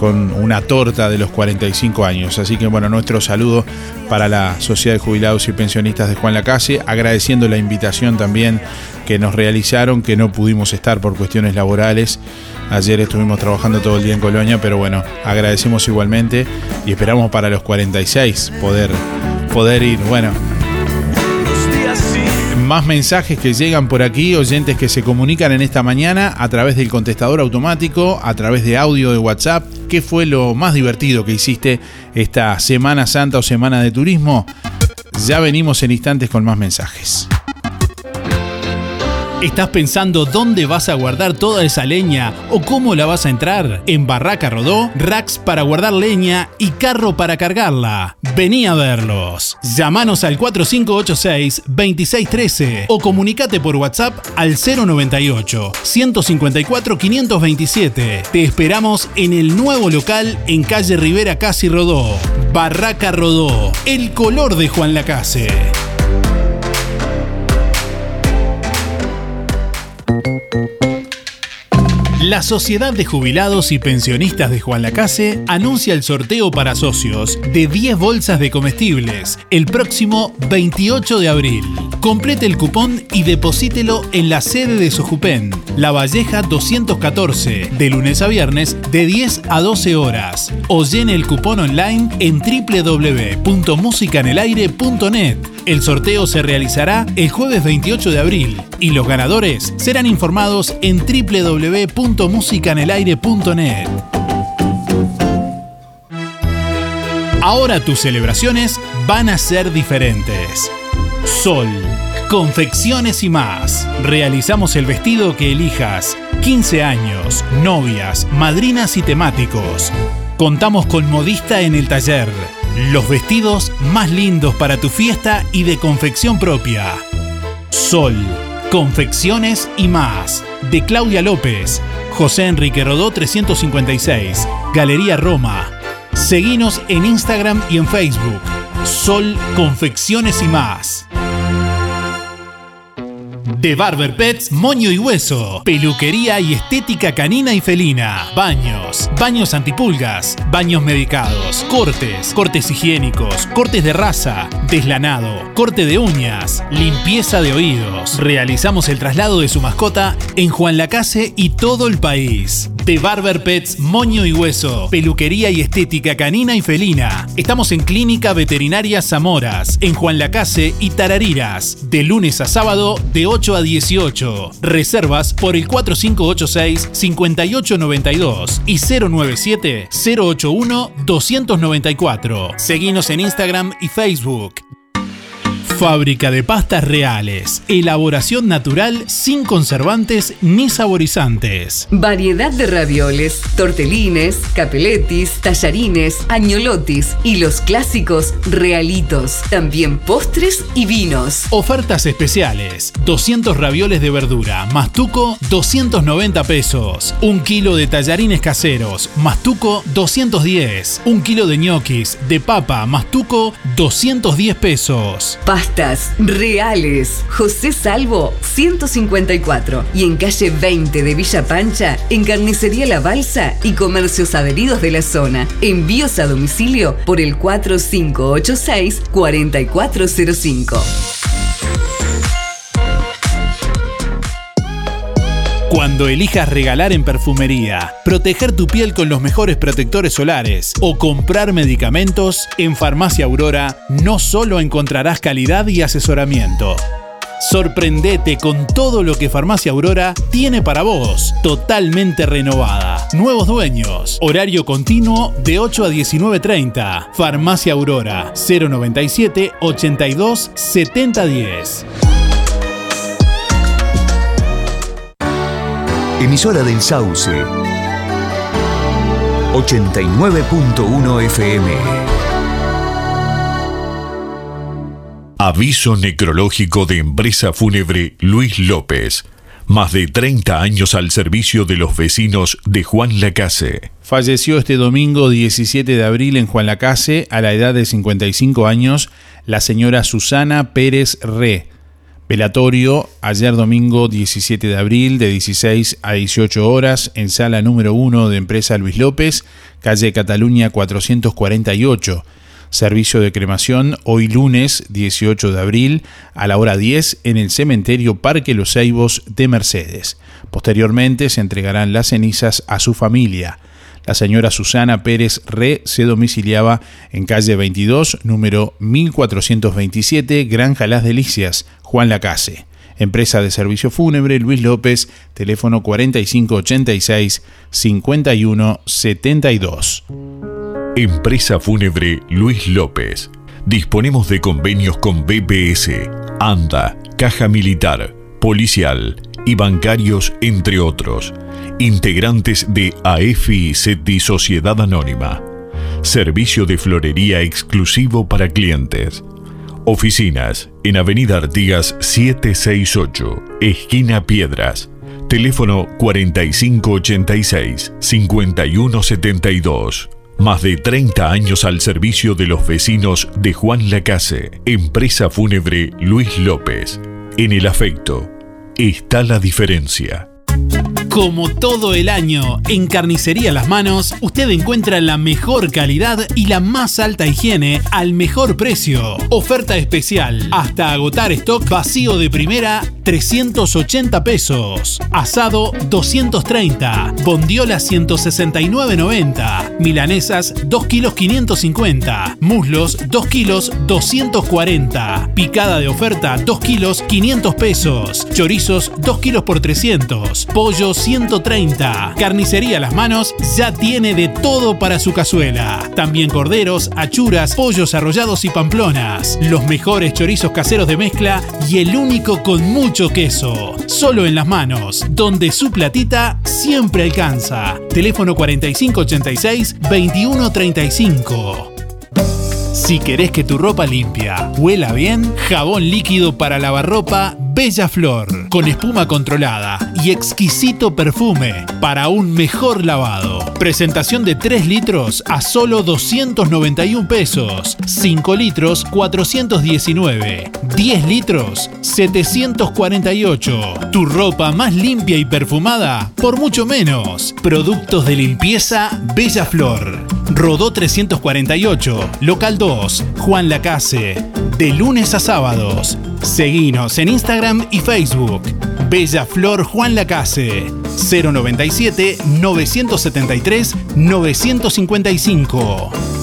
con una torta de los 45 años. Así que bueno, nuestro saludo para la Sociedad de Jubilados y Pensionistas de Juan Lacase, agradeciendo la invitación también que nos realizaron, que no pudimos estar por cuestiones laborales. Ayer estuvimos trabajando todo el día en Colonia, pero bueno, agradecemos igualmente y esperamos para los 46 poder, poder ir. Bueno, más mensajes que llegan por aquí, oyentes que se comunican en esta mañana a través del contestador automático, a través de audio de WhatsApp. ¿Qué fue lo más divertido que hiciste esta Semana Santa o Semana de Turismo? Ya venimos en instantes con más mensajes. ¿Estás pensando dónde vas a guardar toda esa leña o cómo la vas a entrar? En Barraca Rodó, racks para guardar leña y carro para cargarla. Vení a verlos. Llámanos al 4586-2613 o comunicate por WhatsApp al 098 154 527. Te esperamos en el nuevo local en calle Rivera Casi Rodó. Barraca Rodó, el color de Juan Lacase. La Sociedad de Jubilados y Pensionistas de Juan Lacase anuncia el sorteo para socios de 10 bolsas de comestibles el próximo 28 de abril. Complete el cupón y deposítelo en la sede de Sojupen, La Valleja 214, de lunes a viernes de 10 a 12 horas. O llene el cupón online en www.musicanelaire.net. El sorteo se realizará el jueves 28 de abril y los ganadores serán informados en www.musicanelaire.net. Ahora tus celebraciones van a ser diferentes. Sol, confecciones y más. Realizamos el vestido que elijas. 15 años, novias, madrinas y temáticos. Contamos con modista en el taller. Los vestidos más lindos para tu fiesta y de confección propia. Sol, confecciones y más. De Claudia López. José Enrique Rodó 356. Galería Roma. Seguinos en Instagram y en Facebook. Sol Confecciones y más. De Barber Pets, moño y hueso. Peluquería y estética canina y felina. Baños, baños antipulgas, baños medicados, cortes, cortes higiénicos, cortes de raza, deslanado, corte de uñas, limpieza de oídos. Realizamos el traslado de su mascota en Juan Lacase y todo el país. De Barber Pets, moño y hueso. Peluquería y estética canina y felina. Estamos en Clínica Veterinaria Zamoras, en Juan Lacase y Tarariras. De lunes a sábado, de 8 a 18. Reservas por el 4586-5892 y 097-081-294. Seguinos en Instagram y Facebook. Fábrica de pastas reales. Elaboración natural sin conservantes ni saborizantes. Variedad de ravioles, tortelines, capeletis, tallarines, agnolotis y los clásicos realitos. También postres y vinos. Ofertas especiales. 200 ravioles de verdura, mastuco 290 pesos. Un kilo de tallarines caseros, mastuco 210. Un kilo de ñoquis de papa, mastuco 210 pesos. Reales. José Salvo 154 y en calle 20 de Villa Pancha, en Carnicería La Balsa y comercios adheridos de la zona. Envíos a domicilio por el 4586 Cuando elijas regalar en perfumería, proteger tu piel con los mejores protectores solares o comprar medicamentos, en Farmacia Aurora no solo encontrarás calidad y asesoramiento. Sorprendete con todo lo que Farmacia Aurora tiene para vos, totalmente renovada. Nuevos dueños, horario continuo de 8 a 19.30. Farmacia Aurora 097 82 7010. Emisora del Sauce. 89.1 FM. Aviso necrológico de empresa fúnebre Luis López. Más de 30 años al servicio de los vecinos de Juan Lacase. Falleció este domingo 17 de abril en Juan Lacase, a la edad de 55 años, la señora Susana Pérez Re. Velatorio ayer domingo 17 de abril de 16 a 18 horas en sala número 1 de empresa Luis López, calle Cataluña 448. Servicio de cremación hoy lunes 18 de abril a la hora 10 en el cementerio Parque Los Ceibos de Mercedes. Posteriormente se entregarán las cenizas a su familia. La señora Susana Pérez Re se domiciliaba en calle 22, número 1427, Granja Las Delicias, Juan Lacase. Empresa de servicio fúnebre Luis López, teléfono 4586-5172. Empresa fúnebre Luis López. Disponemos de convenios con BPS, ANDA, Caja Militar, Policial y bancarios, entre otros. Integrantes de AFI Sociedad Anónima. Servicio de florería exclusivo para clientes. Oficinas en Avenida Artigas 768, esquina Piedras. Teléfono 4586-5172. Más de 30 años al servicio de los vecinos de Juan Lacase. Empresa fúnebre Luis López. En el afecto está la diferencia. Como todo el año, en Carnicería Las Manos, usted encuentra la mejor calidad y la más alta higiene al mejor precio. Oferta especial. Hasta agotar stock vacío de primera, 380 pesos. Asado, 230. Bondiola, 169,90. Milanesas, 2 kilos 550. Muslos, 2 kilos 240. Picada de oferta, 2 kilos 500 pesos. Chorizos, 2 kilos por 300. Pollo, 130. Carnicería Las Manos ya tiene de todo para su cazuela. También corderos, achuras, pollos arrollados y pamplonas. Los mejores chorizos caseros de mezcla y el único con mucho queso. Solo en Las Manos, donde su platita siempre alcanza. Teléfono 4586-2135. Si querés que tu ropa limpia huela bien, jabón líquido para lavarropa Bella Flor, con espuma controlada y exquisito perfume para un mejor lavado. Presentación de 3 litros a solo 291 pesos, 5 litros 419, 10 litros 748. Tu ropa más limpia y perfumada por mucho menos. Productos de limpieza Bella Flor. Rodó 348, local 2, Juan Lacase. De lunes a sábados. Seguinos en Instagram y Facebook. Bella Flor Juan Lacase. 097 973 955.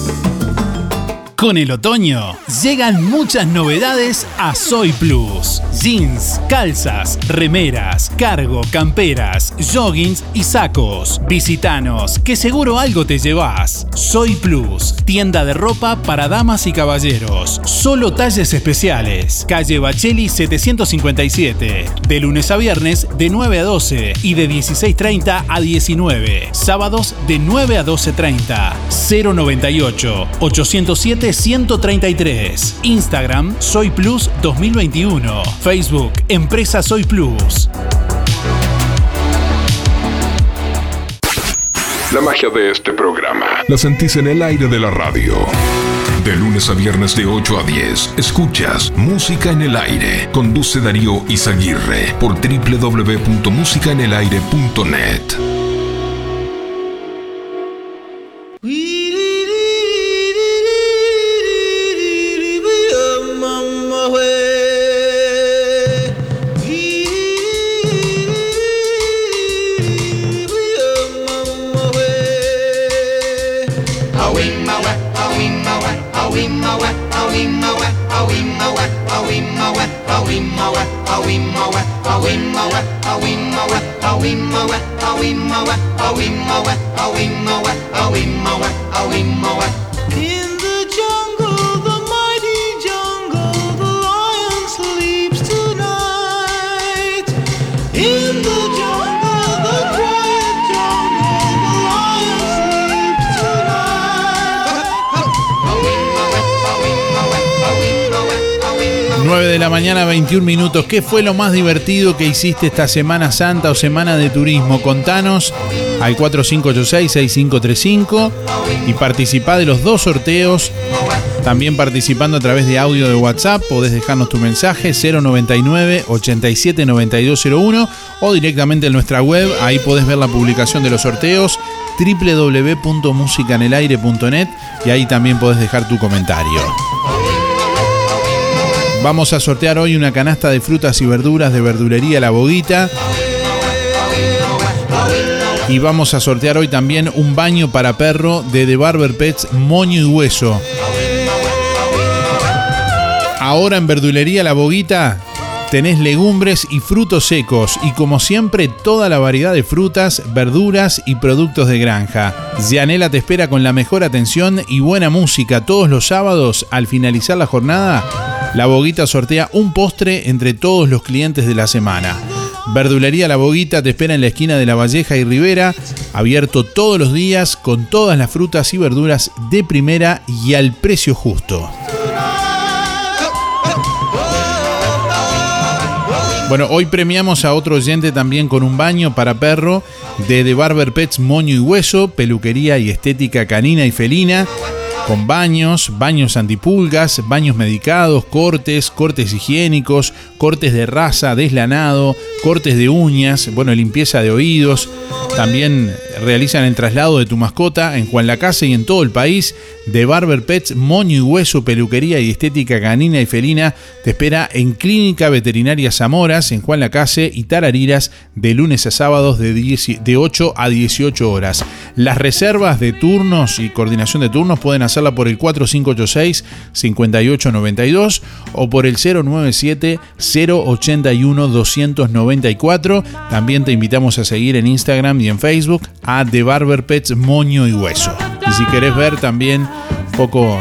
Con el otoño llegan muchas novedades a Soy Plus. Jeans, calzas, remeras, cargo, camperas, joggings y sacos. Visitanos, que seguro algo te llevas. Soy Plus, tienda de ropa para damas y caballeros. Solo talles especiales. Calle Bacheli 757. De lunes a viernes de 9 a 12 y de 16.30 a 19. Sábados de 9 a 12.30. 098 807 133. Instagram Soy Plus 2021. Facebook Empresa Soy Plus. La magia de este programa la sentís en el aire de la radio. De lunes a viernes de 8 a 10, escuchas Música en el Aire. Conduce Darío Izaguirre por www.musicaenelaire.net. ¿Qué fue lo más divertido que hiciste esta Semana Santa o Semana de Turismo? Contanos al 4586-6535 y participá de los dos sorteos. También participando a través de audio de WhatsApp, podés dejarnos tu mensaje 099 87 9201 o directamente en nuestra web. Ahí podés ver la publicación de los sorteos www.musicanelaire.net y ahí también podés dejar tu comentario. Vamos a sortear hoy una canasta de frutas y verduras de verdulería La Boguita. Y vamos a sortear hoy también un baño para perro de The Barber Pets Moño y Hueso. Ahora en verdulería La Boguita tenés legumbres y frutos secos y como siempre toda la variedad de frutas, verduras y productos de granja. Gianela te espera con la mejor atención y buena música todos los sábados al finalizar la jornada. La Boguita sortea un postre entre todos los clientes de la semana. Verdulería La Boguita te espera en la esquina de La Valleja y Rivera, abierto todos los días con todas las frutas y verduras de primera y al precio justo. Bueno, hoy premiamos a otro oyente también con un baño para perro de The Barber Pets Moño y Hueso, peluquería y estética canina y felina. Con baños, baños antipulgas, baños medicados, cortes, cortes higiénicos, cortes de raza, deslanado, cortes de uñas, bueno, limpieza de oídos. También realizan el traslado de tu mascota en Juan Lacase y en todo el país. De Barber Pets, moño y hueso, peluquería y estética canina y felina te espera en Clínica Veterinaria Zamoras, en Juan Lacase y Tarariras, de lunes a sábados de, 10 de 8 a 18 horas. Las reservas de turnos y coordinación de turnos pueden hacerla por el 4586-5892 o por el 097-081-294. También te invitamos a seguir en Instagram y en Facebook a The Barber Pets Moño y Hueso. Y si querés ver también un poco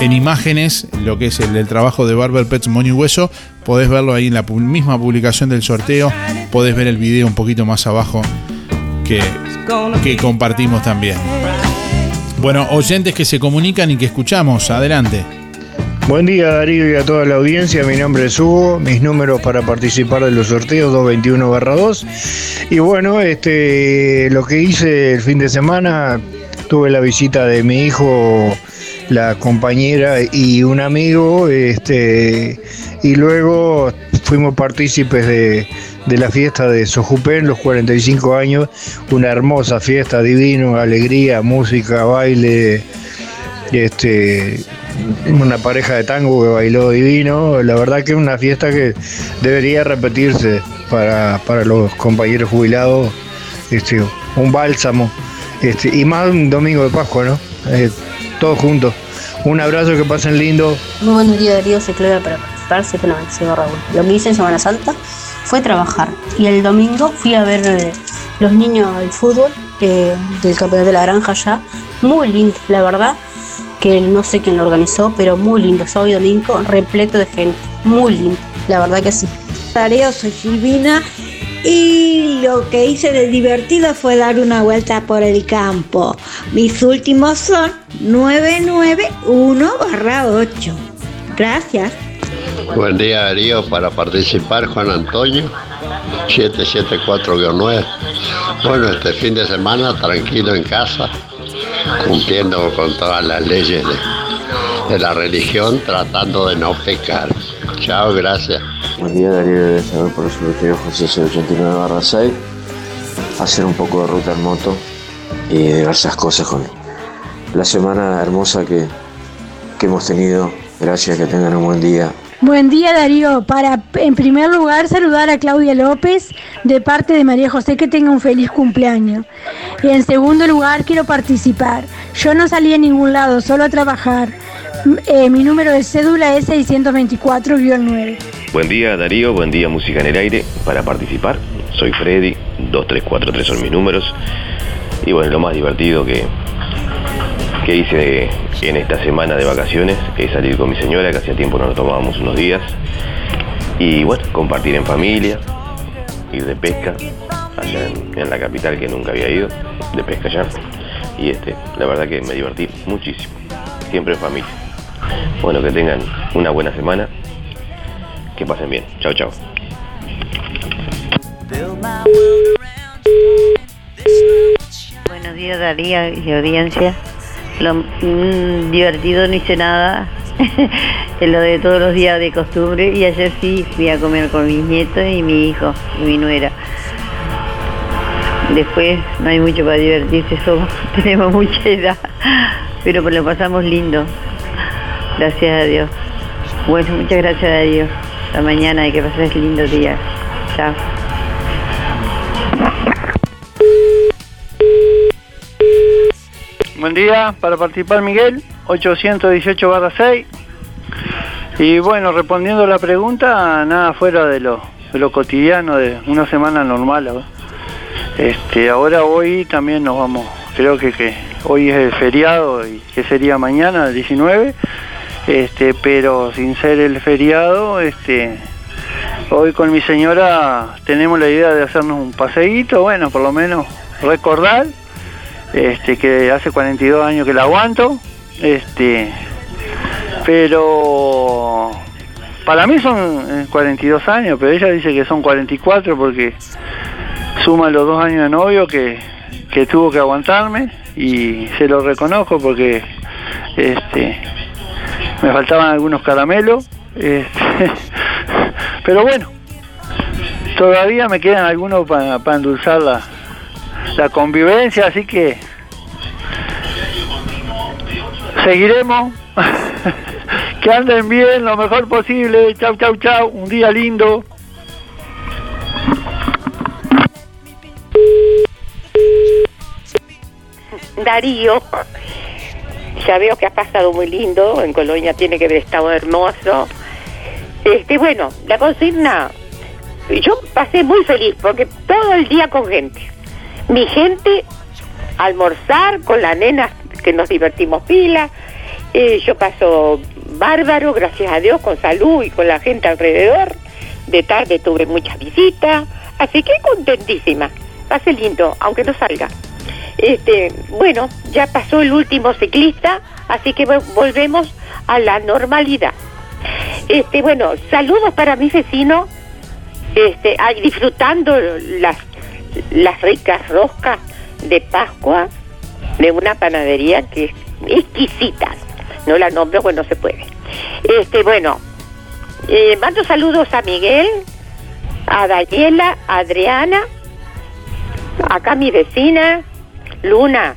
en imágenes lo que es el, trabajo de Barber Pets Moño y Hueso, podés verlo ahí en la misma publicación del sorteo. Podés ver el video un poquito más abajo que, que compartimos también. Bueno, oyentes que se comunican y que escuchamos, adelante. Buen día Darío y a toda la audiencia, mi nombre es Hugo, mis números para participar de los sorteos 221 2 y bueno, este, lo que hice el fin de semana, tuve la visita de mi hijo, la compañera y un amigo, este, y luego fuimos partícipes de, de la fiesta de Sojupen, los 45 años, una hermosa fiesta, divino, alegría, música, baile, este, una pareja de tango que bailó divino. La verdad que es una fiesta que debería repetirse para, para los compañeros jubilados. Este, un bálsamo. Este, y más un domingo de Pascua, ¿no? Eh, todos juntos. Un abrazo, que pasen lindo. Muy buenos días Darío, soy Claudia para participar, 796 Raúl. Lo que hice en Semana Santa fue trabajar y el domingo fui a ver eh, los niños del fútbol eh, del campeonato de la granja ya. Muy lindo, la verdad, que no sé quién lo organizó, pero muy lindo. Sábado y domingo repleto de gente, muy lindo, la verdad que sí. Darío, soy Silvina y lo que hice de divertido fue dar una vuelta por el campo. Mis últimos son 991-8. Gracias. Buen día Darío, para participar Juan Antonio, 774-9. Bueno, este fin de semana tranquilo en casa, cumpliendo con todas las leyes de, la religión, tratando de no pecar. Chao, gracias. Buen día Darío de saber por el sorteo José 89 barra 6. Hacer un poco de ruta en moto y diversas cosas con la semana hermosa que, que hemos tenido. Gracias, que tengan un buen día. Buen día Darío, para en primer lugar saludar a Claudia López de parte de María José que tenga un feliz cumpleaños. Y en segundo lugar quiero participar. Yo no salí a ningún lado, solo a trabajar. Eh, mi número de cédula es 624-9. Buen día Darío, buen día Música en el Aire. Para participar, soy Freddy, 2343 son mis números. Y bueno, lo más divertido que, que hice en esta semana de vacaciones es salir con mi señora, que hacía tiempo no nos tomábamos unos días. Y bueno, compartir en familia, ir de pesca, allá en, en la capital que nunca había ido, de pesca allá. Y este, la verdad que me divertí muchísimo, siempre en familia. Bueno, que tengan una buena semana, que pasen bien. Chao, chao. Buenos días Daría y audiencia. Lo mm, divertido no hice nada. lo de todos los días de costumbre. Y ayer sí fui a comer con mis nietos y mi hijo y mi nuera. Después no hay mucho para divertirse, somos, tenemos mucha edad. Pero lo pasamos lindo. Gracias a Dios. Bueno, muchas gracias a Dios. Hasta mañana y que pases lindo día. Chao. Buen día, para participar Miguel, 818 barra 6. Y bueno, respondiendo la pregunta, nada fuera de lo, lo cotidiano, de una semana normal. ¿no? Este, ahora hoy también nos vamos, creo que, que hoy es el feriado y que sería mañana, el 19, este, pero sin ser el feriado, este, hoy con mi señora tenemos la idea de hacernos un paseíto, bueno, por lo menos recordar este, que hace 42 años que la aguanto, este, pero para mí son eh, 42 años, pero ella dice que son 44 porque suma los dos años de novio que, que tuvo que aguantarme y se lo reconozco porque Este, me faltaban algunos caramelos, este, pero bueno, todavía me quedan algunos para endulzar la, la convivencia, así que seguiremos. que anden bien lo mejor posible. Chau, chau, chau. Un día lindo. Darío, ya veo que ha pasado muy lindo, en Colonia tiene que haber estado hermoso. Este, bueno, la consigna, yo pasé muy feliz porque todo el día con gente. Mi gente, almorzar con la nena que nos divertimos pila, eh, yo paso bárbaro, gracias a Dios, con salud y con la gente alrededor. De tarde tuve muchas visitas, así que contentísima. Pase lindo, aunque no salga. Este, bueno, ya pasó el último ciclista, así que volvemos a la normalidad. Este, bueno, saludos para mis vecinos, este, disfrutando las, las ricas roscas de Pascua de una panadería que es exquisita. No la nombro, pues no se puede. Este, bueno, eh, mando saludos a Miguel, a Daniela, a Adriana, acá mi vecina, Luna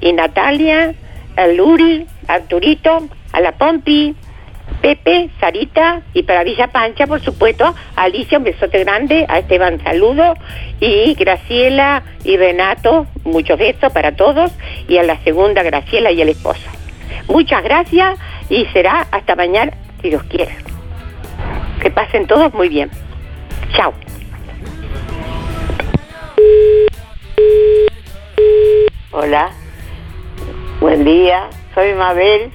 y Natalia, a Luri, Arturito, a la Pompi, Pepe, Sarita y para Villa Pancha, por supuesto, Alicia, un besote grande, a Esteban, saludo, y Graciela y Renato, muchos besos para todos, y a la segunda Graciela y el esposo. Muchas gracias y será hasta mañana, si Dios quiere. Que pasen todos muy bien. Chao. Hola, buen día, soy Mabel,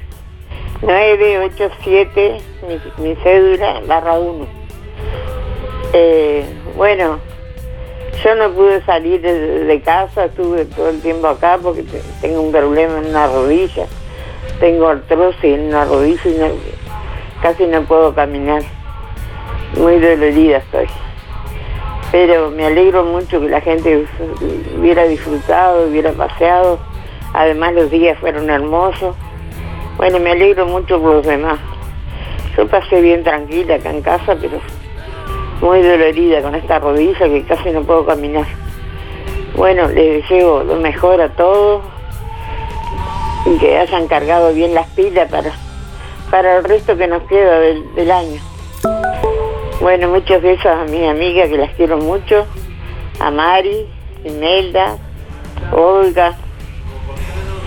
987, mi, mi cédula, barra 1. Eh, bueno, yo no pude salir de, casa, estuve todo el tiempo acá porque tengo un problema en una rodilla, tengo artrosis en una rodilla y casi no puedo caminar, muy dolorida estoy pero me alegro mucho que la gente hubiera disfrutado, hubiera paseado. Además los días fueron hermosos. Bueno, me alegro mucho por los demás. Yo pasé bien tranquila acá en casa, pero muy dolorida con esta rodilla que casi no puedo caminar. Bueno, les deseo lo mejor a todos y que hayan cargado bien las pilas para, para el resto que nos queda del, año. Bueno, muchas besos a mi amiga que las quiero mucho, a Mari, Imelda, Olga,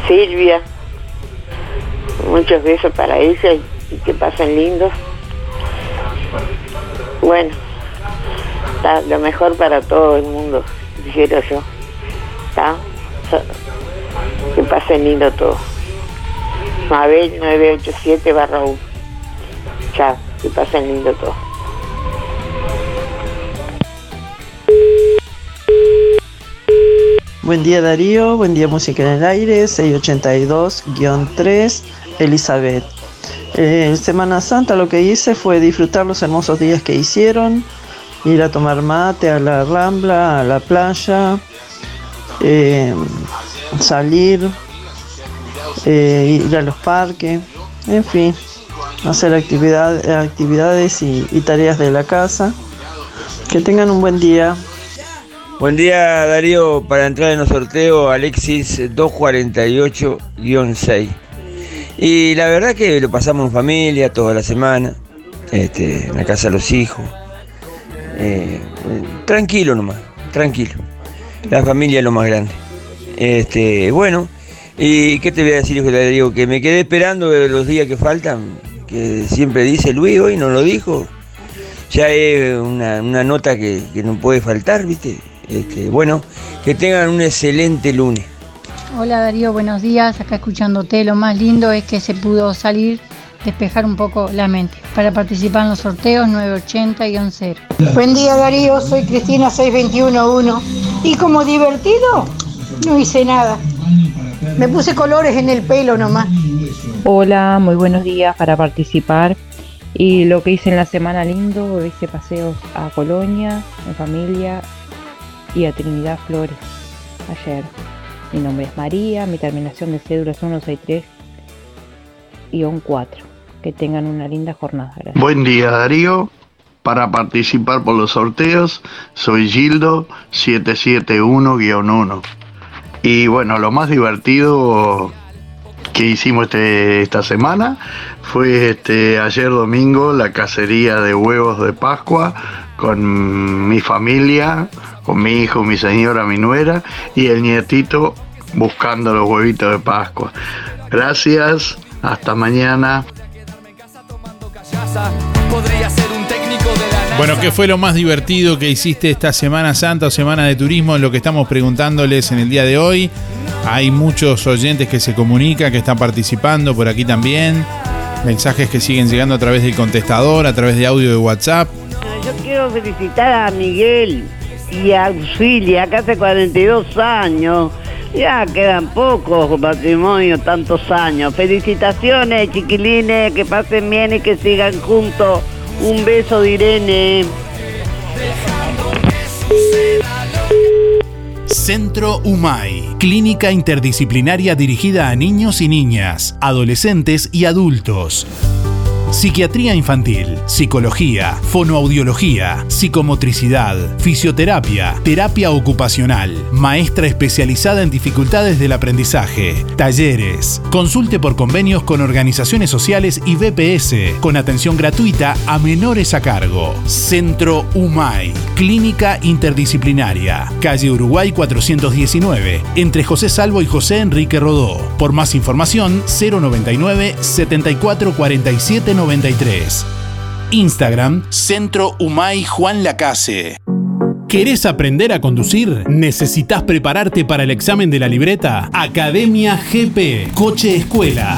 Silvia. Muchos besos para ella y que pasen lindos. Bueno, lo mejor para todo el mundo, dijera yo. ¿Está? Que pasen lindo todo. Mabel 987 barra 1. Chao, que pasen lindo todo. Buen día Darío, buen día Música en el Aire, 682-3, Elizabeth. Eh, en Semana Santa lo que hice fue disfrutar los hermosos días que hicieron, ir a tomar mate a la rambla, a la playa, eh, salir, eh, ir a los parques, en fin, hacer actividad, actividades y tareas de la casa. Que tengan un buen día. Buen día Darío, para entrar en los sorteos Alexis 248-6. Y la verdad que lo pasamos en familia toda la semana, este, en la casa de los hijos. Eh, tranquilo nomás, tranquilo. La familia es lo más grande. Este, bueno, ¿y qué te voy a decir, hijo Darío? Que me quedé esperando los días que faltan, que siempre dice Luis, hoy no lo dijo. Ya es una, nota que, que no puede faltar, ¿viste? Este, bueno, que tengan un excelente lunes. Hola Darío, buenos días. Acá escuchándote, lo más lindo es que se pudo salir, despejar un poco la mente. Para participar en los sorteos 980-0. Buen día Darío, soy Cristina 6211. Y como divertido, no hice nada. Me puse colores en el pelo nomás. Hola, muy buenos días para participar. Y lo que hice en la semana lindo, hice paseos a Colonia, en familia, y a Trinidad Flores ayer. Mi nombre es María, mi terminación de cédula es 163 2-4. Que tengan una linda jornada. Buen día Darío. Para participar por los sorteos soy Gildo 771-1. Y bueno, lo más divertido que hicimos este, esta semana fue este ayer domingo la cacería de huevos de Pascua con mi familia, con mi hijo, mi señora, mi nuera y el nietito buscando los huevitos de Pascua. Gracias, hasta mañana. Bueno, ¿qué fue lo más divertido que hiciste esta Semana Santa o Semana de Turismo? Lo que estamos preguntándoles en el día de hoy. Hay muchos oyentes que se comunican, que están participando por aquí también. Mensajes que siguen llegando a través del contestador, a través de audio de WhatsApp. Felicitar a Miguel y a Auxilia, que hace 42 años. Ya quedan pocos patrimonio, tantos años. Felicitaciones, chiquilines, que pasen bien y que sigan juntos. Un beso de Irene. Centro UMAI, clínica interdisciplinaria dirigida a niños y niñas, adolescentes y adultos. Psiquiatría infantil, psicología, fonoaudiología, psicomotricidad, fisioterapia, terapia ocupacional, maestra especializada en dificultades del aprendizaje, talleres. Consulte por convenios con organizaciones sociales y BPS, con atención gratuita a menores a cargo. Centro UMAI, clínica interdisciplinaria, calle Uruguay 419, entre José Salvo y José Enrique Rodó. Por más información, 099 7447 93. Instagram, Centro Humay Juan Lacase. ¿Querés aprender a conducir? ¿Necesitas prepararte para el examen de la libreta? Academia GP, Coche Escuela.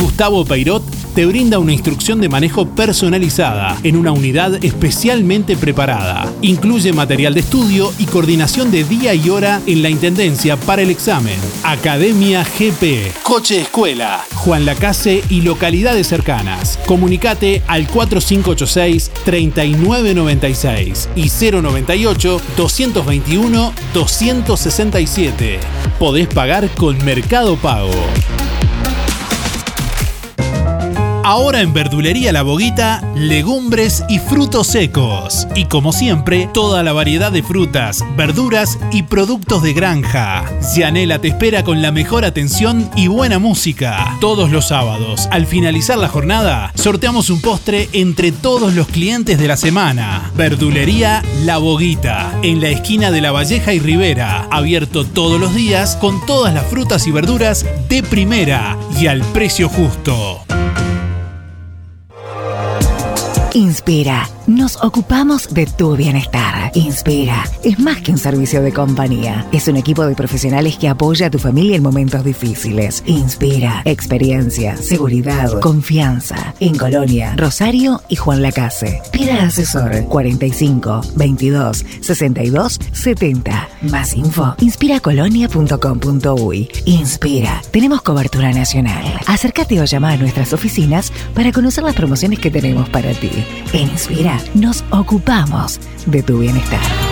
Gustavo Peirot te brinda una instrucción de manejo personalizada en una unidad especialmente preparada. Incluye material de estudio y coordinación de día y hora en la Intendencia para el examen. Academia GP, Coche Escuela, Juan Lacase y localidades cercanas. Comunicate al 4586-3996 y 098-221-267. Podés pagar con Mercado Pago. Ahora en Verdulería La Boguita, legumbres y frutos secos. Y como siempre, toda la variedad de frutas, verduras y productos de granja. Yanela te espera con la mejor atención y buena música. Todos los sábados, al finalizar la jornada, sorteamos un postre entre todos los clientes de la semana. Verdulería La Boguita, en la esquina de La Valleja y Rivera. Abierto todos los días con todas las frutas y verduras de primera y al precio justo. Inspira. Nos ocupamos de tu bienestar. Inspira. Es más que un servicio de compañía. Es un equipo de profesionales que apoya a tu familia en momentos difíciles. Inspira. Experiencia, seguridad, confianza. En Colonia, Rosario y Juan Lacase. Pida asesor 45 22 62 70. Más info. Inspiracolonia.com.uy. Inspira. Tenemos cobertura nacional. Acércate o llama a nuestras oficinas para conocer las promociones que tenemos para ti. En Inspira nos ocupamos de tu bienestar.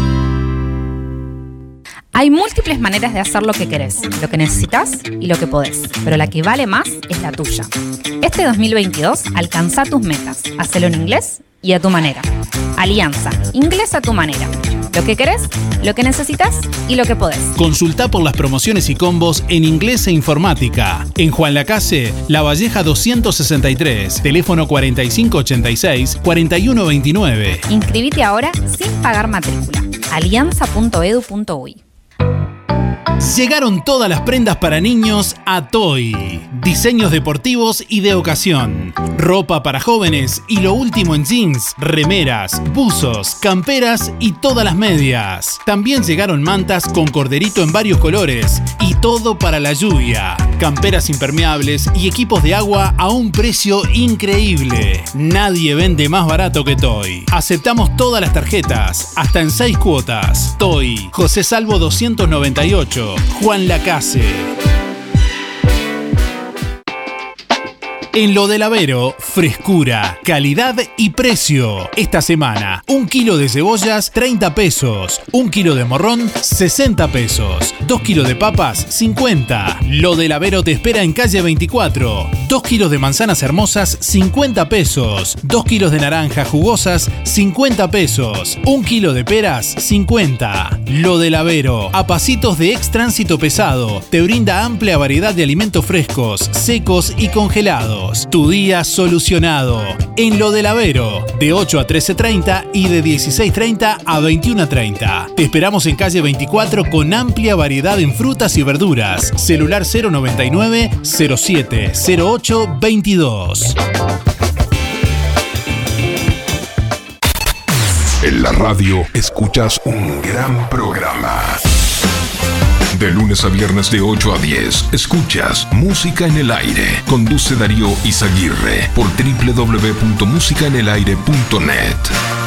Hay múltiples maneras de hacer lo que querés, lo que necesitas y lo que podés, pero la que vale más es la tuya. Este 2022 alcanza tus metas, hacelo en inglés y a tu manera. Alianza, inglés a tu manera. Lo que querés, lo que necesitas y lo que podés. Consulta por las promociones y combos en inglés e informática. En Juan Lacase, La Valleja 263, teléfono 4586-4129. Inscribite ahora sin pagar matrícula. alianza.edu.uy Bye. Llegaron todas las prendas para niños a Toy. Diseños deportivos y de ocasión. Ropa para jóvenes y lo último en jeans, remeras, buzos, camperas y todas las medias. También llegaron mantas con corderito en varios colores y todo para la lluvia. Camperas impermeables y equipos de agua a un precio increíble. Nadie vende más barato que Toy. Aceptamos todas las tarjetas, hasta en 6 cuotas. Toy, José Salvo 298, Juan Lacase. En lo del Avero, frescura, calidad y precio. Esta semana, un kilo de cebollas, 30 pesos. Un kilo de morrón, 60 pesos. Dos kilos de papas, 50. Lo del Avero te espera en calle 24. Dos kilos de manzanas hermosas, 50 pesos. Dos kilos de naranjas jugosas, 50 pesos. Un kilo de peras, 50. Lo del Avero, a pasitos de ex tránsito pesado, te brinda amplia variedad de alimentos frescos, secos y congelados. Tu día solucionado. En lo del Avero, de 8 a 13.30 y de 16.30 a 21.30. Te esperamos en calle 24 con amplia variedad en frutas y verduras. Celular 099 07 08 22. En la radio escuchas un gran programa. De lunes a viernes de 8 a 10, escuchas Música en el Aire. Conduce Darío Izaguirre por www.musicaenelaire.net.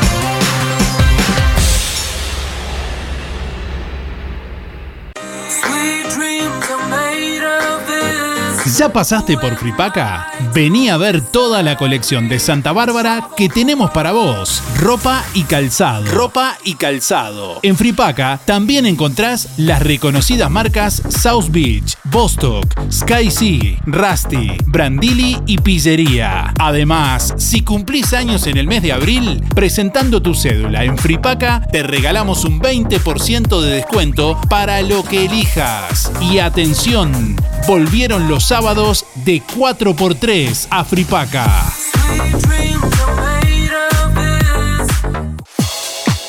¿Ya pasaste por Fripaca? Vení a ver toda la colección de Santa Bárbara que tenemos para vos. Ropa y calzado. Ropa y calzado. En Fripaca también encontrás las reconocidas marcas South Beach, Bostock, Sky Sea, Rusty, Brandili y Pillería. Además, si cumplís años en el mes de abril, presentando tu cédula en Fripaca, te regalamos un 20% de descuento para lo que elijas. Y atención, volvieron los sábados de 4x3 a Fripaca.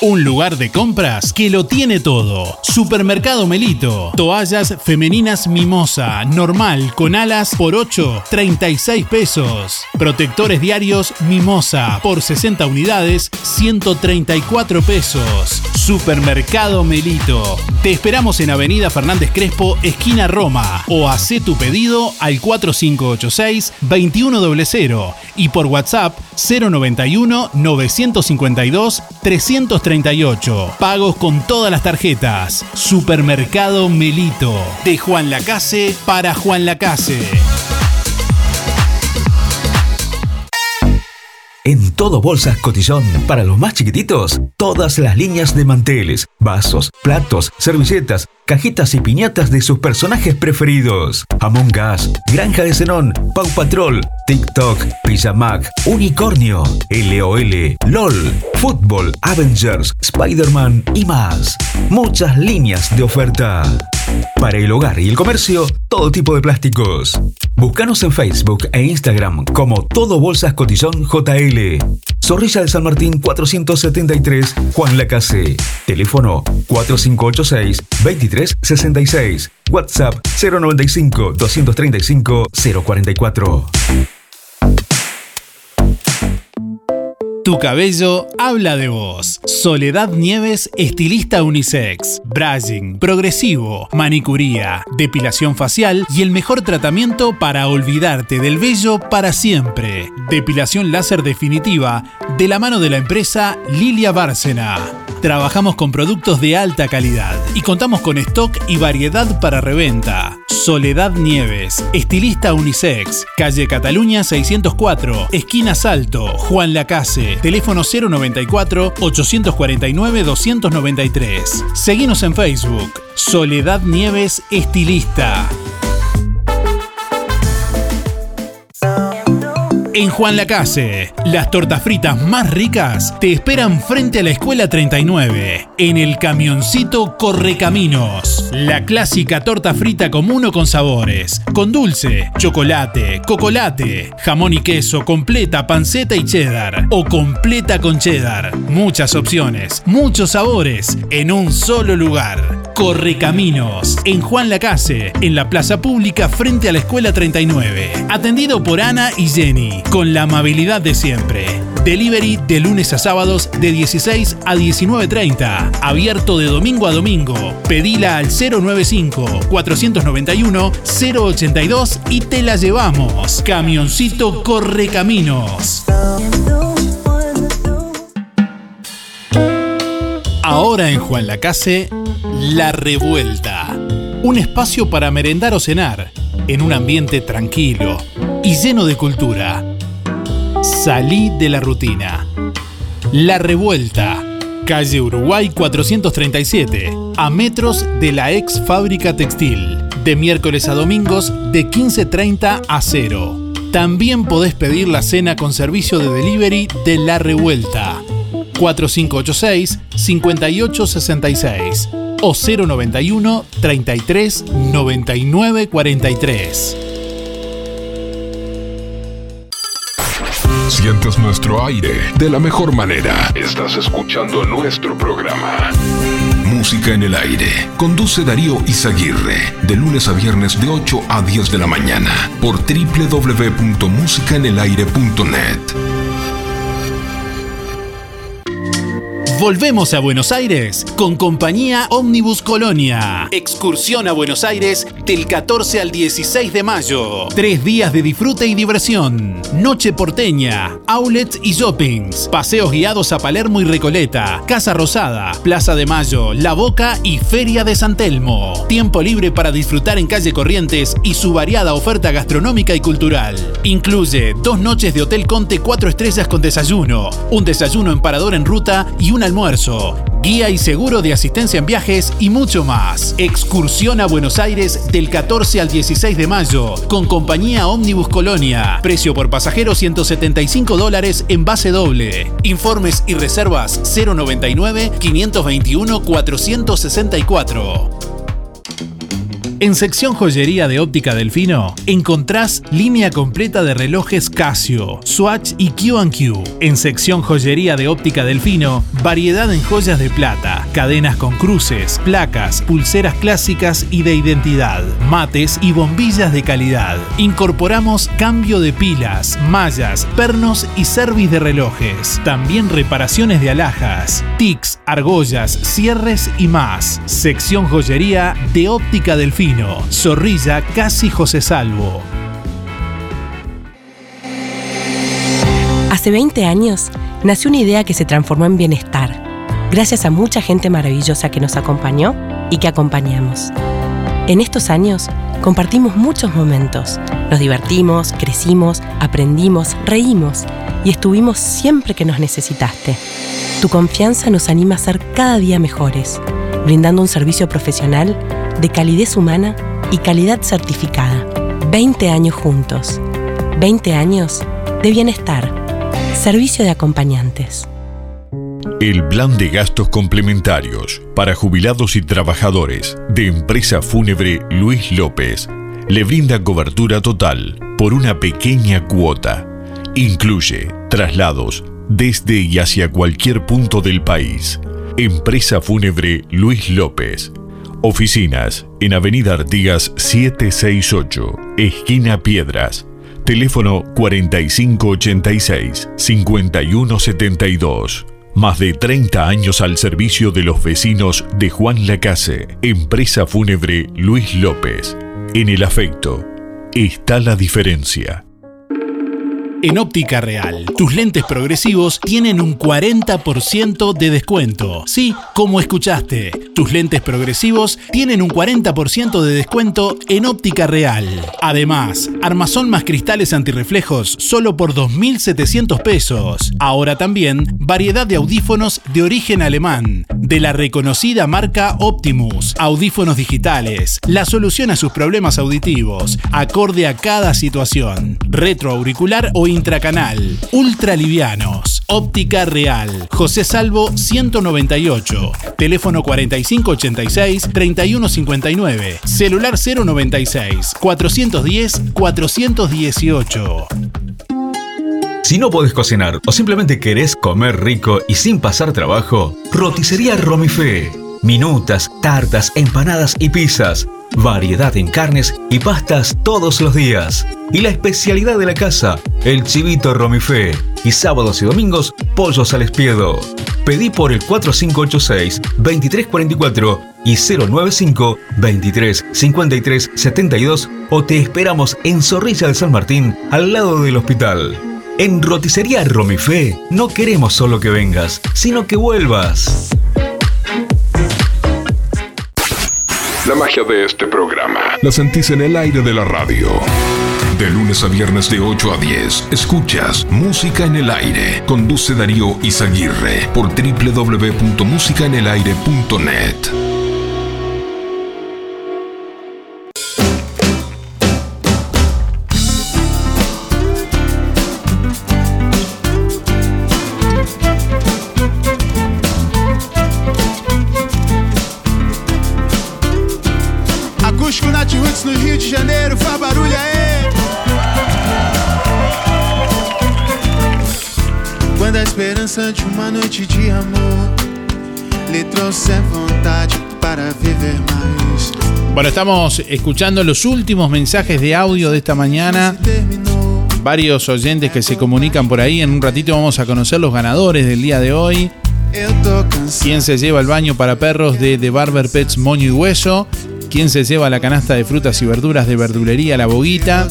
Un lugar de compras que lo tiene todo. Supermercado Melito. Toallas femeninas Mimosa, normal, con alas por 8, 36 pesos. Protectores diarios Mimosa, por 60 unidades, 134 pesos. Supermercado Melito. Te esperamos en Avenida Fernández Crespo, esquina Roma. O haz tu pedido al 4586-2100 y por WhatsApp 091 952 330 Pagos con todas las tarjetas. Supermercado Melito. De Juan Lacase para Juan Lacase. En todo Bolsas Cotillón, para los más chiquititos, todas las líneas de manteles, vasos, platos, servilletas, cajitas y piñatas de sus personajes preferidos. Among Us, Granja de Zenón, Pau Patrol, TikTok, Pijamac, Unicornio, LOL, LOL, Fútbol, Avengers, Spider-Man y más. Muchas líneas de oferta. Para el hogar y el comercio, todo tipo de plásticos. Búscanos en Facebook e Instagram como Todo Bolsas Cotillón JL. Zorrilla de San Martín 473, Juan Lacase. Teléfono 4586-2366. WhatsApp 095-235-044. Tu cabello habla de vos. Soledad Nieves, estilista unisex. Brushing, progresivo, manicuría, depilación facial y el mejor tratamiento para olvidarte del vello para siempre. Depilación láser definitiva de la mano de la empresa Lilia Bárcena. Trabajamos con productos de alta calidad y contamos con stock y variedad para reventa. Soledad Nieves, estilista unisex, calle Cataluña 604, esquina Salto, Juan Lacase, teléfono 094-849-293. Seguimos en Facebook, Soledad Nieves, estilista. En Juan Lacase, las tortas fritas más ricas te esperan frente a la Escuela 39, en el camioncito Correcaminos. La clásica torta frita común o con sabores, con dulce, chocolate, cocolate, jamón y queso, completa, panceta y cheddar, o completa con cheddar. Muchas opciones, muchos sabores, en un solo lugar. Correcaminos, en Juan Lacase, en la plaza pública frente a la Escuela 39. Atendido por Ana y Jenny, con la amabilidad de siempre. Delivery de lunes a sábados de 16 a 19.30. Abierto de domingo a domingo. Pedila al 095-491-082 y te la llevamos. Camioncito Correcaminos. Ahora en Juan Lacase, La Revuelta. Un espacio para merendar o cenar, en un ambiente tranquilo y lleno de cultura. Salí de la rutina. La Revuelta. Calle Uruguay 437, a metros de la ex fábrica textil. De miércoles a domingos de 15.30 a 0. También podés pedir la cena con servicio de delivery de La Revuelta. 4586-5866 o 091 33 99 43. Sientes nuestro aire de la mejor manera. Estás escuchando nuestro programa. Música en el aire. Conduce Darío Izaguirre. De lunes a viernes de 8 a 10 de la mañana. Por www.musicaenelaire.net. Volvemos a Buenos Aires con compañía Omnibus Colonia. Excursión a Buenos Aires del 14 al 16 de mayo. Tres días de disfrute y diversión. Noche porteña, outlets y shoppings. Paseos guiados a Palermo y Recoleta. Casa Rosada, Plaza de Mayo, La Boca y Feria de San Telmo. Tiempo libre para disfrutar en calle Corrientes y su variada oferta gastronómica y cultural. Incluye dos noches de Hotel Conte 4 estrellas con desayuno, un desayuno en parador en ruta y un almuerzo, guía y seguro de asistencia en viajes y mucho más. Excursión a Buenos Aires del 14 al 16 de mayo con compañía Omnibus Colonia. Precio por pasajero 175 dólares en base doble. Informes y reservas 099 521 464. En sección joyería de óptica Delfino encontrás línea completa de relojes Casio, Swatch y Q&Q. En sección joyería de óptica Delfino, variedad en joyas de plata, cadenas con cruces, placas, pulseras clásicas y de identidad, mates y bombillas de calidad. Incorporamos cambio de pilas, mallas, pernos y service de relojes. También reparaciones de alhajas, tics, argollas, cierres y más. Sección joyería de óptica Delfino. Zorrilla Casi José Salvo. Hace 20 años nació una idea que se transformó en bienestar, gracias a mucha gente maravillosa que nos acompañó y que acompañamos. En estos años compartimos muchos momentos, nos divertimos, crecimos, aprendimos, reímos y estuvimos siempre que nos necesitaste. Tu confianza nos anima a ser cada día mejores, brindando un servicio profesional de calidez humana y calidad certificada. 20 años juntos. 20 años de bienestar. Servicio de acompañantes. El plan de gastos complementarios para jubilados y trabajadores de empresa fúnebre Luis López le brinda cobertura total por una pequeña cuota. Incluye traslados desde y hacia cualquier punto del país. Empresa fúnebre Luis López. Oficinas en Avenida Artigas 768, esquina Piedras. Teléfono 4586-5172. Más de 30 años al servicio de los vecinos de Juan Lacase. Empresa fúnebre Luis López. En el afecto está la diferencia. En Óptica Real, tus lentes progresivos tienen un 40% de descuento. Sí, como escuchaste, tus lentes progresivos tienen un 40% de descuento en Óptica Real. Además, armazón más cristales antirreflejos solo por 2.700 pesos. Ahora también, variedad de audífonos de origen alemán, de la reconocida marca Optimus. Audífonos digitales, la solución a sus problemas auditivos, acorde a cada situación. Retroauricular o intracanal. Ultralivianos. Óptica Real. José Salvo 198. Teléfono 4586-3159. Celular 096 410 418. Si no podés cocinar o simplemente querés comer rico y sin pasar trabajo, roticería Romifé minutas, tartas, empanadas y pizzas. Variedad en carnes y pastas todos los días. Y la especialidad de la casa, el chivito romifé. Y sábados y domingos, pollos al espiedo. Pedí por el 4586-2344 y 095 23 53 72 o te esperamos en Zorrilla de San Martín, al lado del hospital. En Roticería Romifé no queremos solo que vengas, sino que vuelvas. La magia de este programa la sentís en el aire de la radio. De lunes a viernes de 8 a 10, escuchas Música en el Aire. Conduce Darío Izaguirre por www.musicaenelaire.net. esperança de uma noite de amor lhe trouxe vontade para viver mais. Bueno, estamos escuchando los últimos mensajes de audio de esta mañana. Varios oyentes que se comunican por ahí. En un ratito vamos a conocer los ganadores del día de hoy. ¿Quién se lleva el baño para perros de The Barber Pets Moño y Hueso? ¿Quién se lleva la canasta de frutas y verduras de verdulería La Boguita?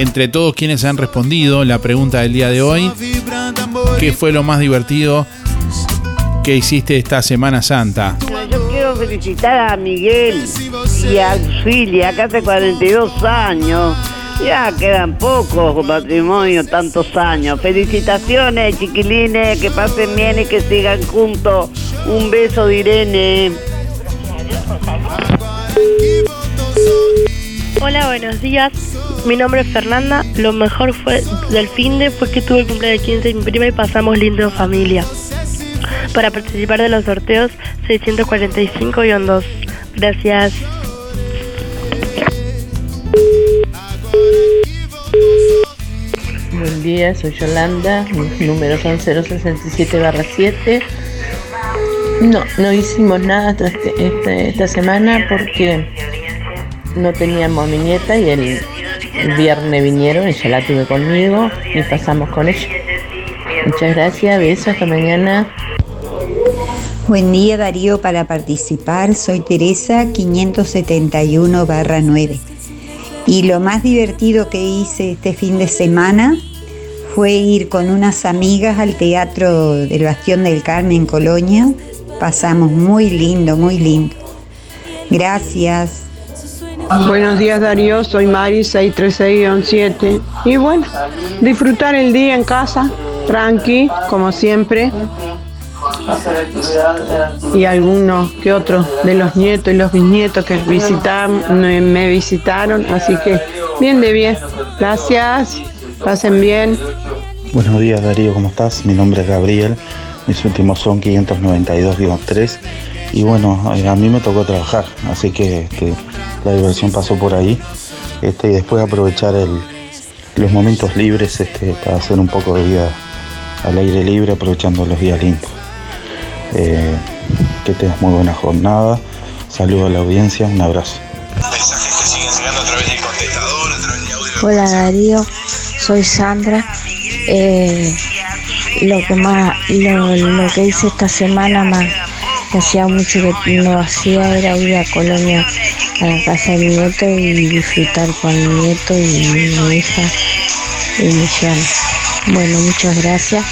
Entre todos quienes han respondido la pregunta del día de hoy. ¿qué fue lo más divertido que hiciste esta Semana Santa? Yo quiero felicitar a Miguel y a Auxilia, que hace 42 años. Ya quedan pocos matrimonio, tantos años. Felicitaciones, chiquilines, que pasen bien y que sigan juntos. Un beso de Irene. Hola, buenos días. Mi nombre es Fernanda. Lo mejor fue del fin de fue que tuve el cumpleaños de 15 de mi prima y pasamos lindo familia. Para participar de los sorteos 645-2. Gracias. Buen día, soy Yolanda, mis números son 067-7. No, no hicimos nada esta, este- esta semana porque no teníamos a mi nieta y el, viernes vinieron ya la tuve conmigo y pasamos con ella. Muchas gracias, besos, hasta mañana. Buen día Darío, para participar soy Teresa 571-9. Y lo más divertido que hice este fin de semana fue ir con unas amigas al teatro del Bastión del Carmen en Colonia. Pasamos muy lindo, muy lindo. Gracias. Buenos días Darío, soy Mari 636-7 y bueno, disfrutar el día en casa, tranqui, como siempre. Y algunos que otros de los nietos y los bisnietos que visitan, me, me visitaron, así que bien de bien. Gracias, pasen bien. Buenos días Darío, ¿cómo estás? Mi nombre es Gabriel, mis últimos son 592-3 y bueno, eh, a mí me tocó trabajar, así que este, la diversión pasó por ahí este, y después aprovechar el- los momentos libres este, para hacer un poco de vida al aire libre, aprovechando los días lindos. Eh, que tengas muy buena jornada, saludo a la audiencia, un abrazo. Hola Darío, soy Sandra. Eh, lo que más, lo, lo que hice esta semana más, que hacía mucho que no hacía era ir a Colonia a la casa de mi nieto y disfrutar con mi nieto y mi hija y mi yerno. Bueno, muchas gracias.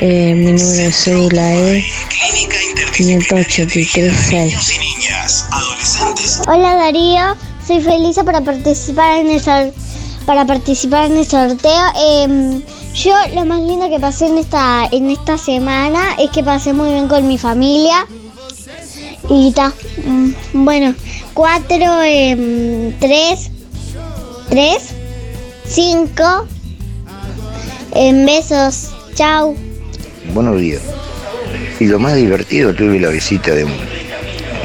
Eh, mi número de cédula es 5836. Hola Darío, soy feliz para participar en el para participar en el sorteo. Em, yo lo más lindo que pasé en esta en esta semana es que pasé muy bien con mi familia. Y ta, bueno, cuatro, em, tres, tres, cinco. En besos, chao. Buenos días. Y lo más divertido tuve la visita de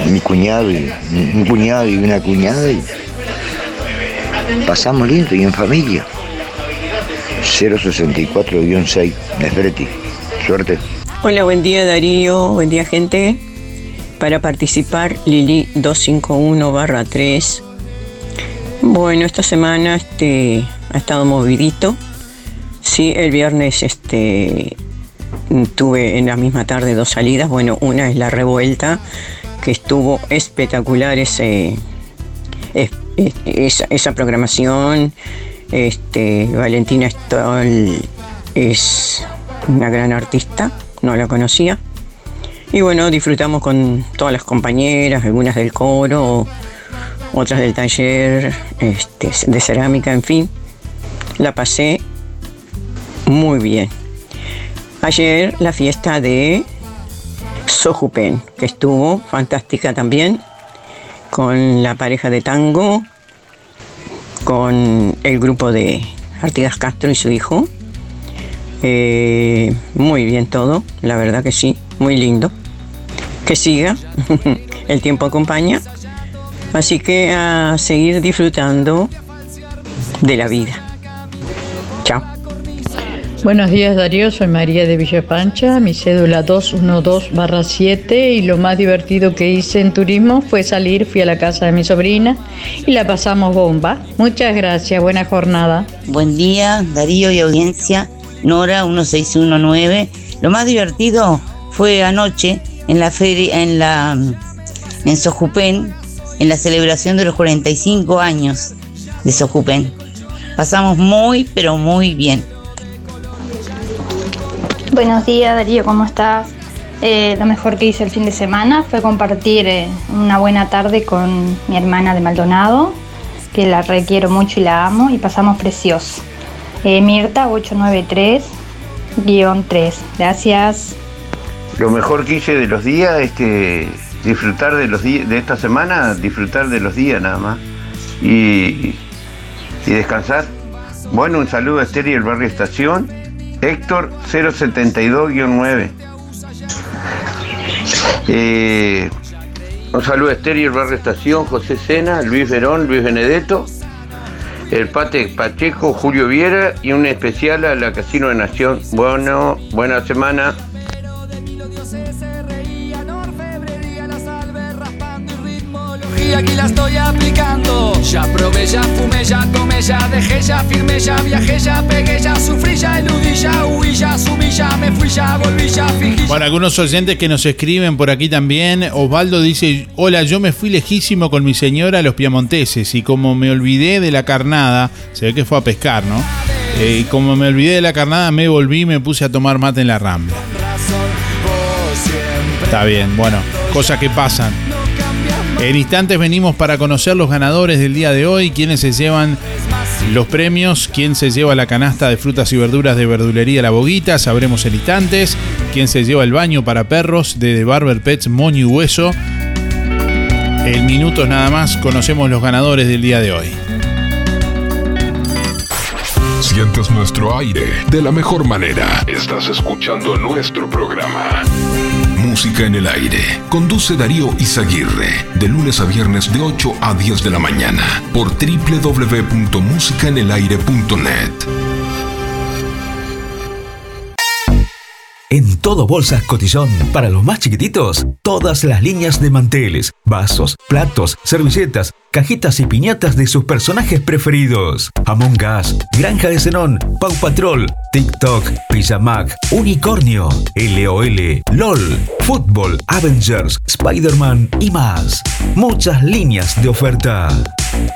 mi cuñado y un cuñado y una cuñada y pasamos lindo y en familia. 064-6 Nefreti. Suerte. Hola, buen día Darío, buen día gente. Para participar, Lili 251 barra 3. Bueno, esta semana este, ha estado movidito. Sí, el viernes este, tuve en la misma tarde dos salidas. Bueno, una es la revuelta, que estuvo espectacular ese, esa, esa programación. Este, Valentina Stoll es una gran artista, no la conocía. Y bueno, disfrutamos con todas las compañeras, algunas del coro, otras del taller este, de cerámica, en fin. La pasé muy bien. Ayer la fiesta de Sojupen, que estuvo fantástica también, con la pareja de tango, con el grupo de Artigas Castro y su hijo. Eh, muy bien todo, la verdad que sí, muy lindo. Que siga, el tiempo acompaña. Así que a seguir disfrutando de la vida. Chao. Buenos días Darío, soy María de Villa Pancha, mi cédula 212-7 y lo más divertido que hice en turismo fue salir, fui a la casa de mi sobrina y la pasamos bomba. Muchas gracias, buena jornada. Buen día Darío y audiencia, Nora 1619. Lo más divertido fue anoche en la feria, en la en Sojupen, en la celebración de los 45 años de Sojupen. Pasamos muy, pero muy bien. Buenos días Darío, ¿cómo estás? Eh, lo mejor que hice el fin de semana fue compartir eh, una buena tarde con mi hermana de Maldonado, que la requiero mucho y la amo, y pasamos precioso. Eh, Mirta 893-3. Gracias. Lo mejor que hice de los días es disfrutar de los días, de esta semana, disfrutar de los días nada más. Y, y descansar. Bueno, un saludo a Esther y el barrio Estación. Héctor 072-9. Eh, un saludo a Esther y el barrio Estación, José Sena, Luis Verón, Luis Benedetto, el Pate Pacheco, Julio Viera y un especial a la Casino de Nación. Bueno, buena semana. Y aquí la estoy aplicando. Ya probé, ya fumé, ya tomé, ya dejé, ya firmé, ya viajé, ya pegué, ya sufrí, ya eludí, ya huí, ya asumí, ya me fui, ya volví, ya fingí. Bueno, algunos oyentes que nos escriben por aquí también. Osvaldo dice: Hola, yo me fui lejísimo con mi señora a los Piamonteses y como me olvidé de la carnada, se ve que fue a pescar, ¿no? Eh, y como me olvidé de la carnada, me volví y me puse a tomar mate en la rambla. Está bien, bueno, cosas que pasan. En instantes venimos para conocer los ganadores del día de hoy, quienes se llevan los premios, quién se lleva la canasta de frutas y verduras de verdulería La Boguita, sabremos en instantes, quién se lleva el baño para perros de The Barber Pets Moño y Hueso. En minutos nada más conocemos los ganadores del día de hoy. Sientes nuestro aire de la mejor manera. Estás escuchando nuestro programa. Música en el aire. Conduce Darío Izaguirre. De lunes a viernes de 8 a 10 de la mañana. Por www.musicaenelaire.net. En todo Bolsas Cotillón, para los más chiquititos, todas las líneas de manteles, vasos, platos, servilletas, cajitas y piñatas de sus personajes preferidos. Among Us, Granja de Zenón, Pau Patrol, TikTok, Pijamac, Unicornio, LOL, LOL, Fútbol, Avengers, Spider-Man y más. Muchas líneas de oferta.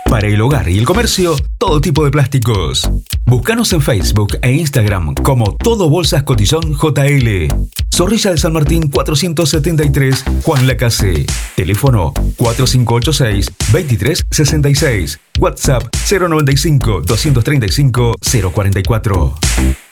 Para el hogar y el comercio, todo tipo de plásticos. Búscanos en Facebook e Instagram como Todo Bolsas Cotillón JL. Zorrilla de San Martín 473, Juan Lacase. Teléfono 4586-2366. WhatsApp 095-235-044.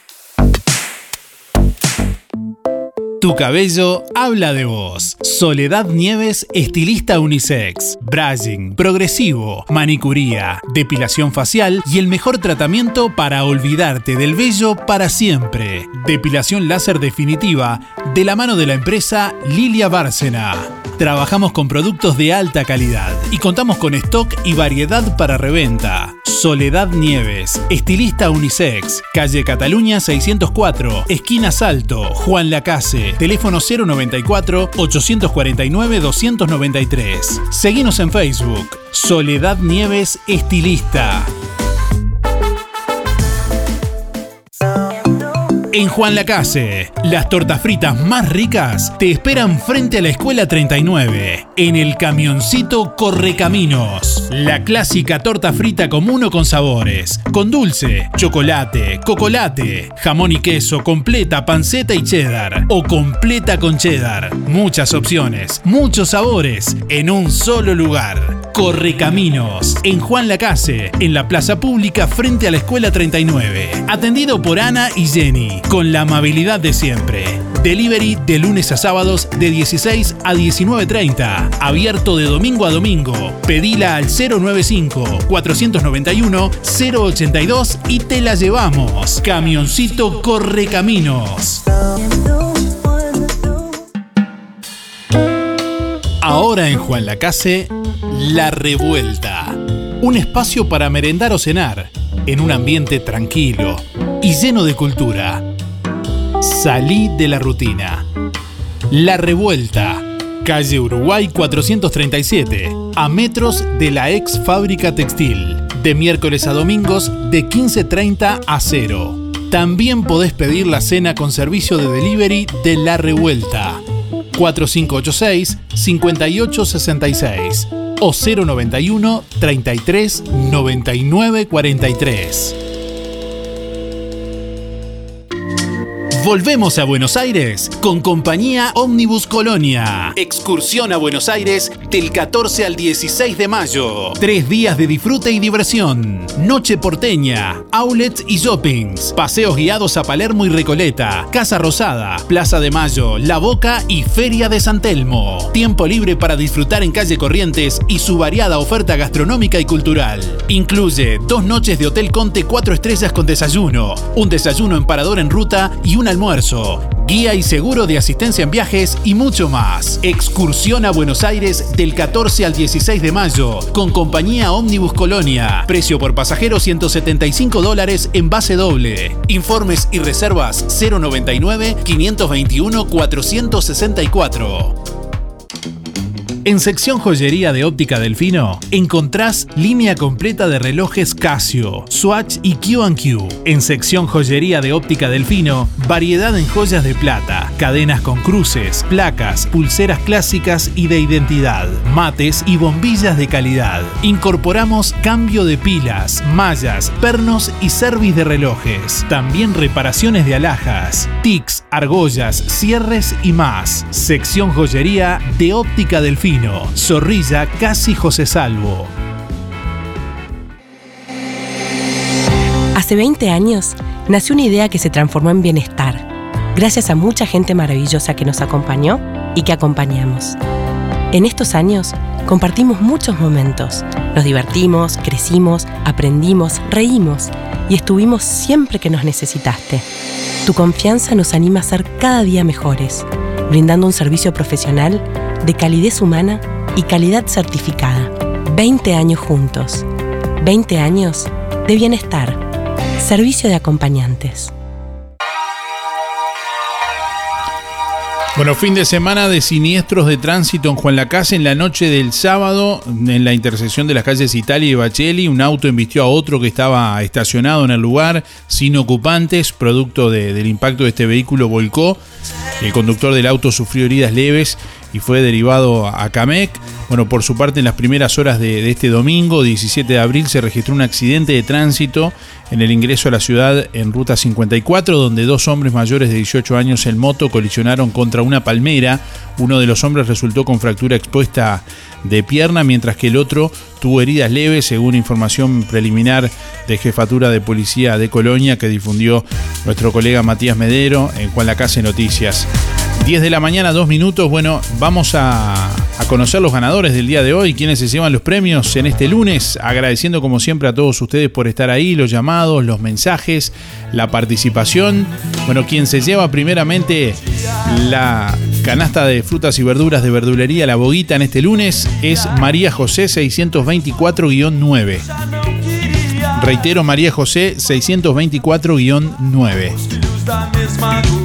Tu cabello habla de vos. Soledad Nieves, estilista unisex. Brushing, progresivo, manicuría, depilación facial y el mejor tratamiento para olvidarte del vello para siempre. Depilación láser definitiva de la mano de la empresa Lilia Bárcena. Trabajamos con productos de alta calidad y contamos con stock y variedad para reventa. Soledad Nieves, estilista unisex, calle Cataluña 604, esquina Salto, Juan Lacase. Teléfono 094-849-293. Seguimos en Facebook, Soledad Nieves Estilista. En Juan Lacase, las tortas fritas más ricas te esperan frente a la Escuela 39, en el camioncito Correcaminos. La clásica torta frita común o con sabores, con dulce, chocolate, cocolate, jamón y queso, completa, panceta y cheddar, o completa con cheddar. Muchas opciones, muchos sabores, en un solo lugar. Correcaminos, en Juan Lacase, en la plaza pública frente a la Escuela 39. Atendido por Ana y Jenny, con la amabilidad de siempre. Delivery de lunes a sábados de 16 a 19.30. Abierto de domingo a domingo. Pedila al 095-491-082 y te la llevamos. Camioncito Correcaminos. Ahora en Juan Lacase, La Revuelta. Un espacio para merendar o cenar, en un ambiente tranquilo y lleno de cultura. Salí de la rutina. La Revuelta. Calle Uruguay 437, a metros de la ex fábrica textil. De miércoles a domingos de 15.30 a 0. También podés pedir la cena con servicio de delivery de La Revuelta. 4586-5866 o 091 33 99 43. Volvemos a Buenos Aires con compañía Omnibus Colonia. Excursión a Buenos Aires del 14 al 16 de mayo. Tres días de disfrute y diversión. Noche porteña, outlets y shoppings. Paseos guiados a Palermo y Recoleta. Casa Rosada, Plaza de Mayo, La Boca y Feria de San Telmo. Tiempo libre para disfrutar en calle Corrientes y su variada oferta gastronómica y cultural. Incluye dos noches de Hotel Conte 4 estrellas con desayuno, un desayuno en parador en ruta y un almuerzo, guía y seguro de asistencia en viajes y mucho más. Excursión a Buenos Aires del 14 al 16 de mayo con compañía Omnibus Colonia. Precio por pasajero 175 dólares en base doble. Informes y reservas 099 521 464. En sección joyería de óptica Delfino encontrás línea completa de relojes Casio, Swatch y Q&Q. En sección joyería de óptica Delfino, variedad en joyas de plata, cadenas con cruces, placas, pulseras clásicas y de identidad, mates y bombillas de calidad. Incorporamos cambio de pilas, mallas, pernos y service de relojes. También reparaciones de alhajas, tics, argollas, cierres y más. Sección joyería de óptica Delfino. Zorrilla Casi José Salvo. Hace 20 años nació una idea que se transformó en bienestar, gracias a mucha gente maravillosa que nos acompañó y que acompañamos. En estos años compartimos muchos momentos, nos divertimos, crecimos, aprendimos, reímos y estuvimos siempre que nos necesitaste. Tu confianza nos anima a ser cada día mejores, brindando un servicio profesional de calidez humana y calidad certificada. 20 años juntos. 20 años de bienestar. Servicio de acompañantes. Bueno, fin de semana de siniestros de tránsito en Juan Lacase en la noche del sábado, en la intersección de las calles Italia y Bacheli, un auto embistió a otro que estaba estacionado en el lugar sin ocupantes, producto de- del impacto de este vehículo volcó. El conductor del auto sufrió heridas leves y fue derivado a Camec. Bueno, por su parte, en las primeras horas de, este domingo, 17 de abril, se registró un accidente de tránsito en el ingreso a la ciudad en Ruta 54, donde dos hombres mayores de 18 años en moto colisionaron contra una palmera. Uno de los hombres resultó con fractura expuesta de pierna, mientras que el otro tuvo heridas leves, según información preliminar de Jefatura de Policía de Colonia que difundió nuestro colega Matías Medero en Juan Lacase Noticias. 10 de la mañana, 2 minutos. Bueno, vamos a, a conocer los ganadores del día de hoy, quienes se llevan los premios en este lunes. Agradeciendo como siempre a todos ustedes por estar ahí, los llamados, los mensajes, la participación. Bueno, quien se lleva primeramente la canasta de frutas y verduras de verdulería La Boguita en este lunes es María José 624-9. Reitero, María José 624-9.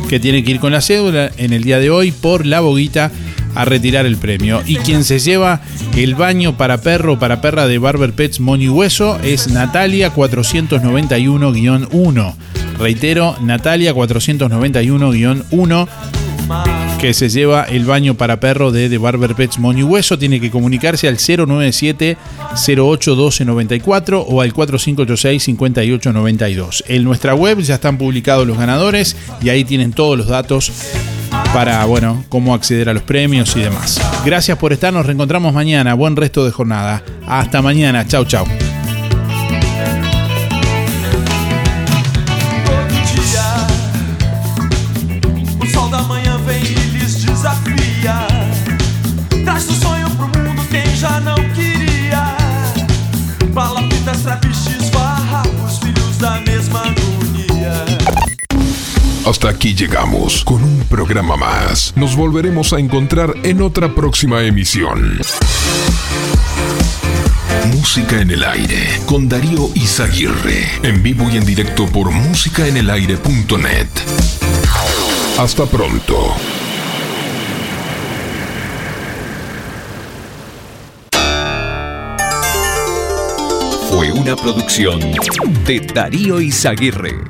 Que tiene que ir con la cédula en el día de hoy por la boguita a retirar el premio. Y quien se lleva el baño para perro o para perra de Barber Pets y Hueso es Natalia 491-1. Reitero, Natalia 491-1 que se lleva el baño para perro de The Barber Pets Moño Hueso tiene que comunicarse al 097 08 1294 o al 4586 5892. En nuestra web ya están publicados los ganadores y ahí tienen todos los datos para, bueno, cómo acceder a los premios y demás. Gracias por estar, nos reencontramos mañana. Buen resto de jornada. Hasta mañana. Chau, chau. Hasta aquí llegamos con un programa más. Nos volveremos a encontrar en otra próxima emisión. Música en el aire con Darío Izaguirre. En vivo y en directo por musicaenelaire.net. Hasta pronto. Fue una producción de Darío Izaguirre.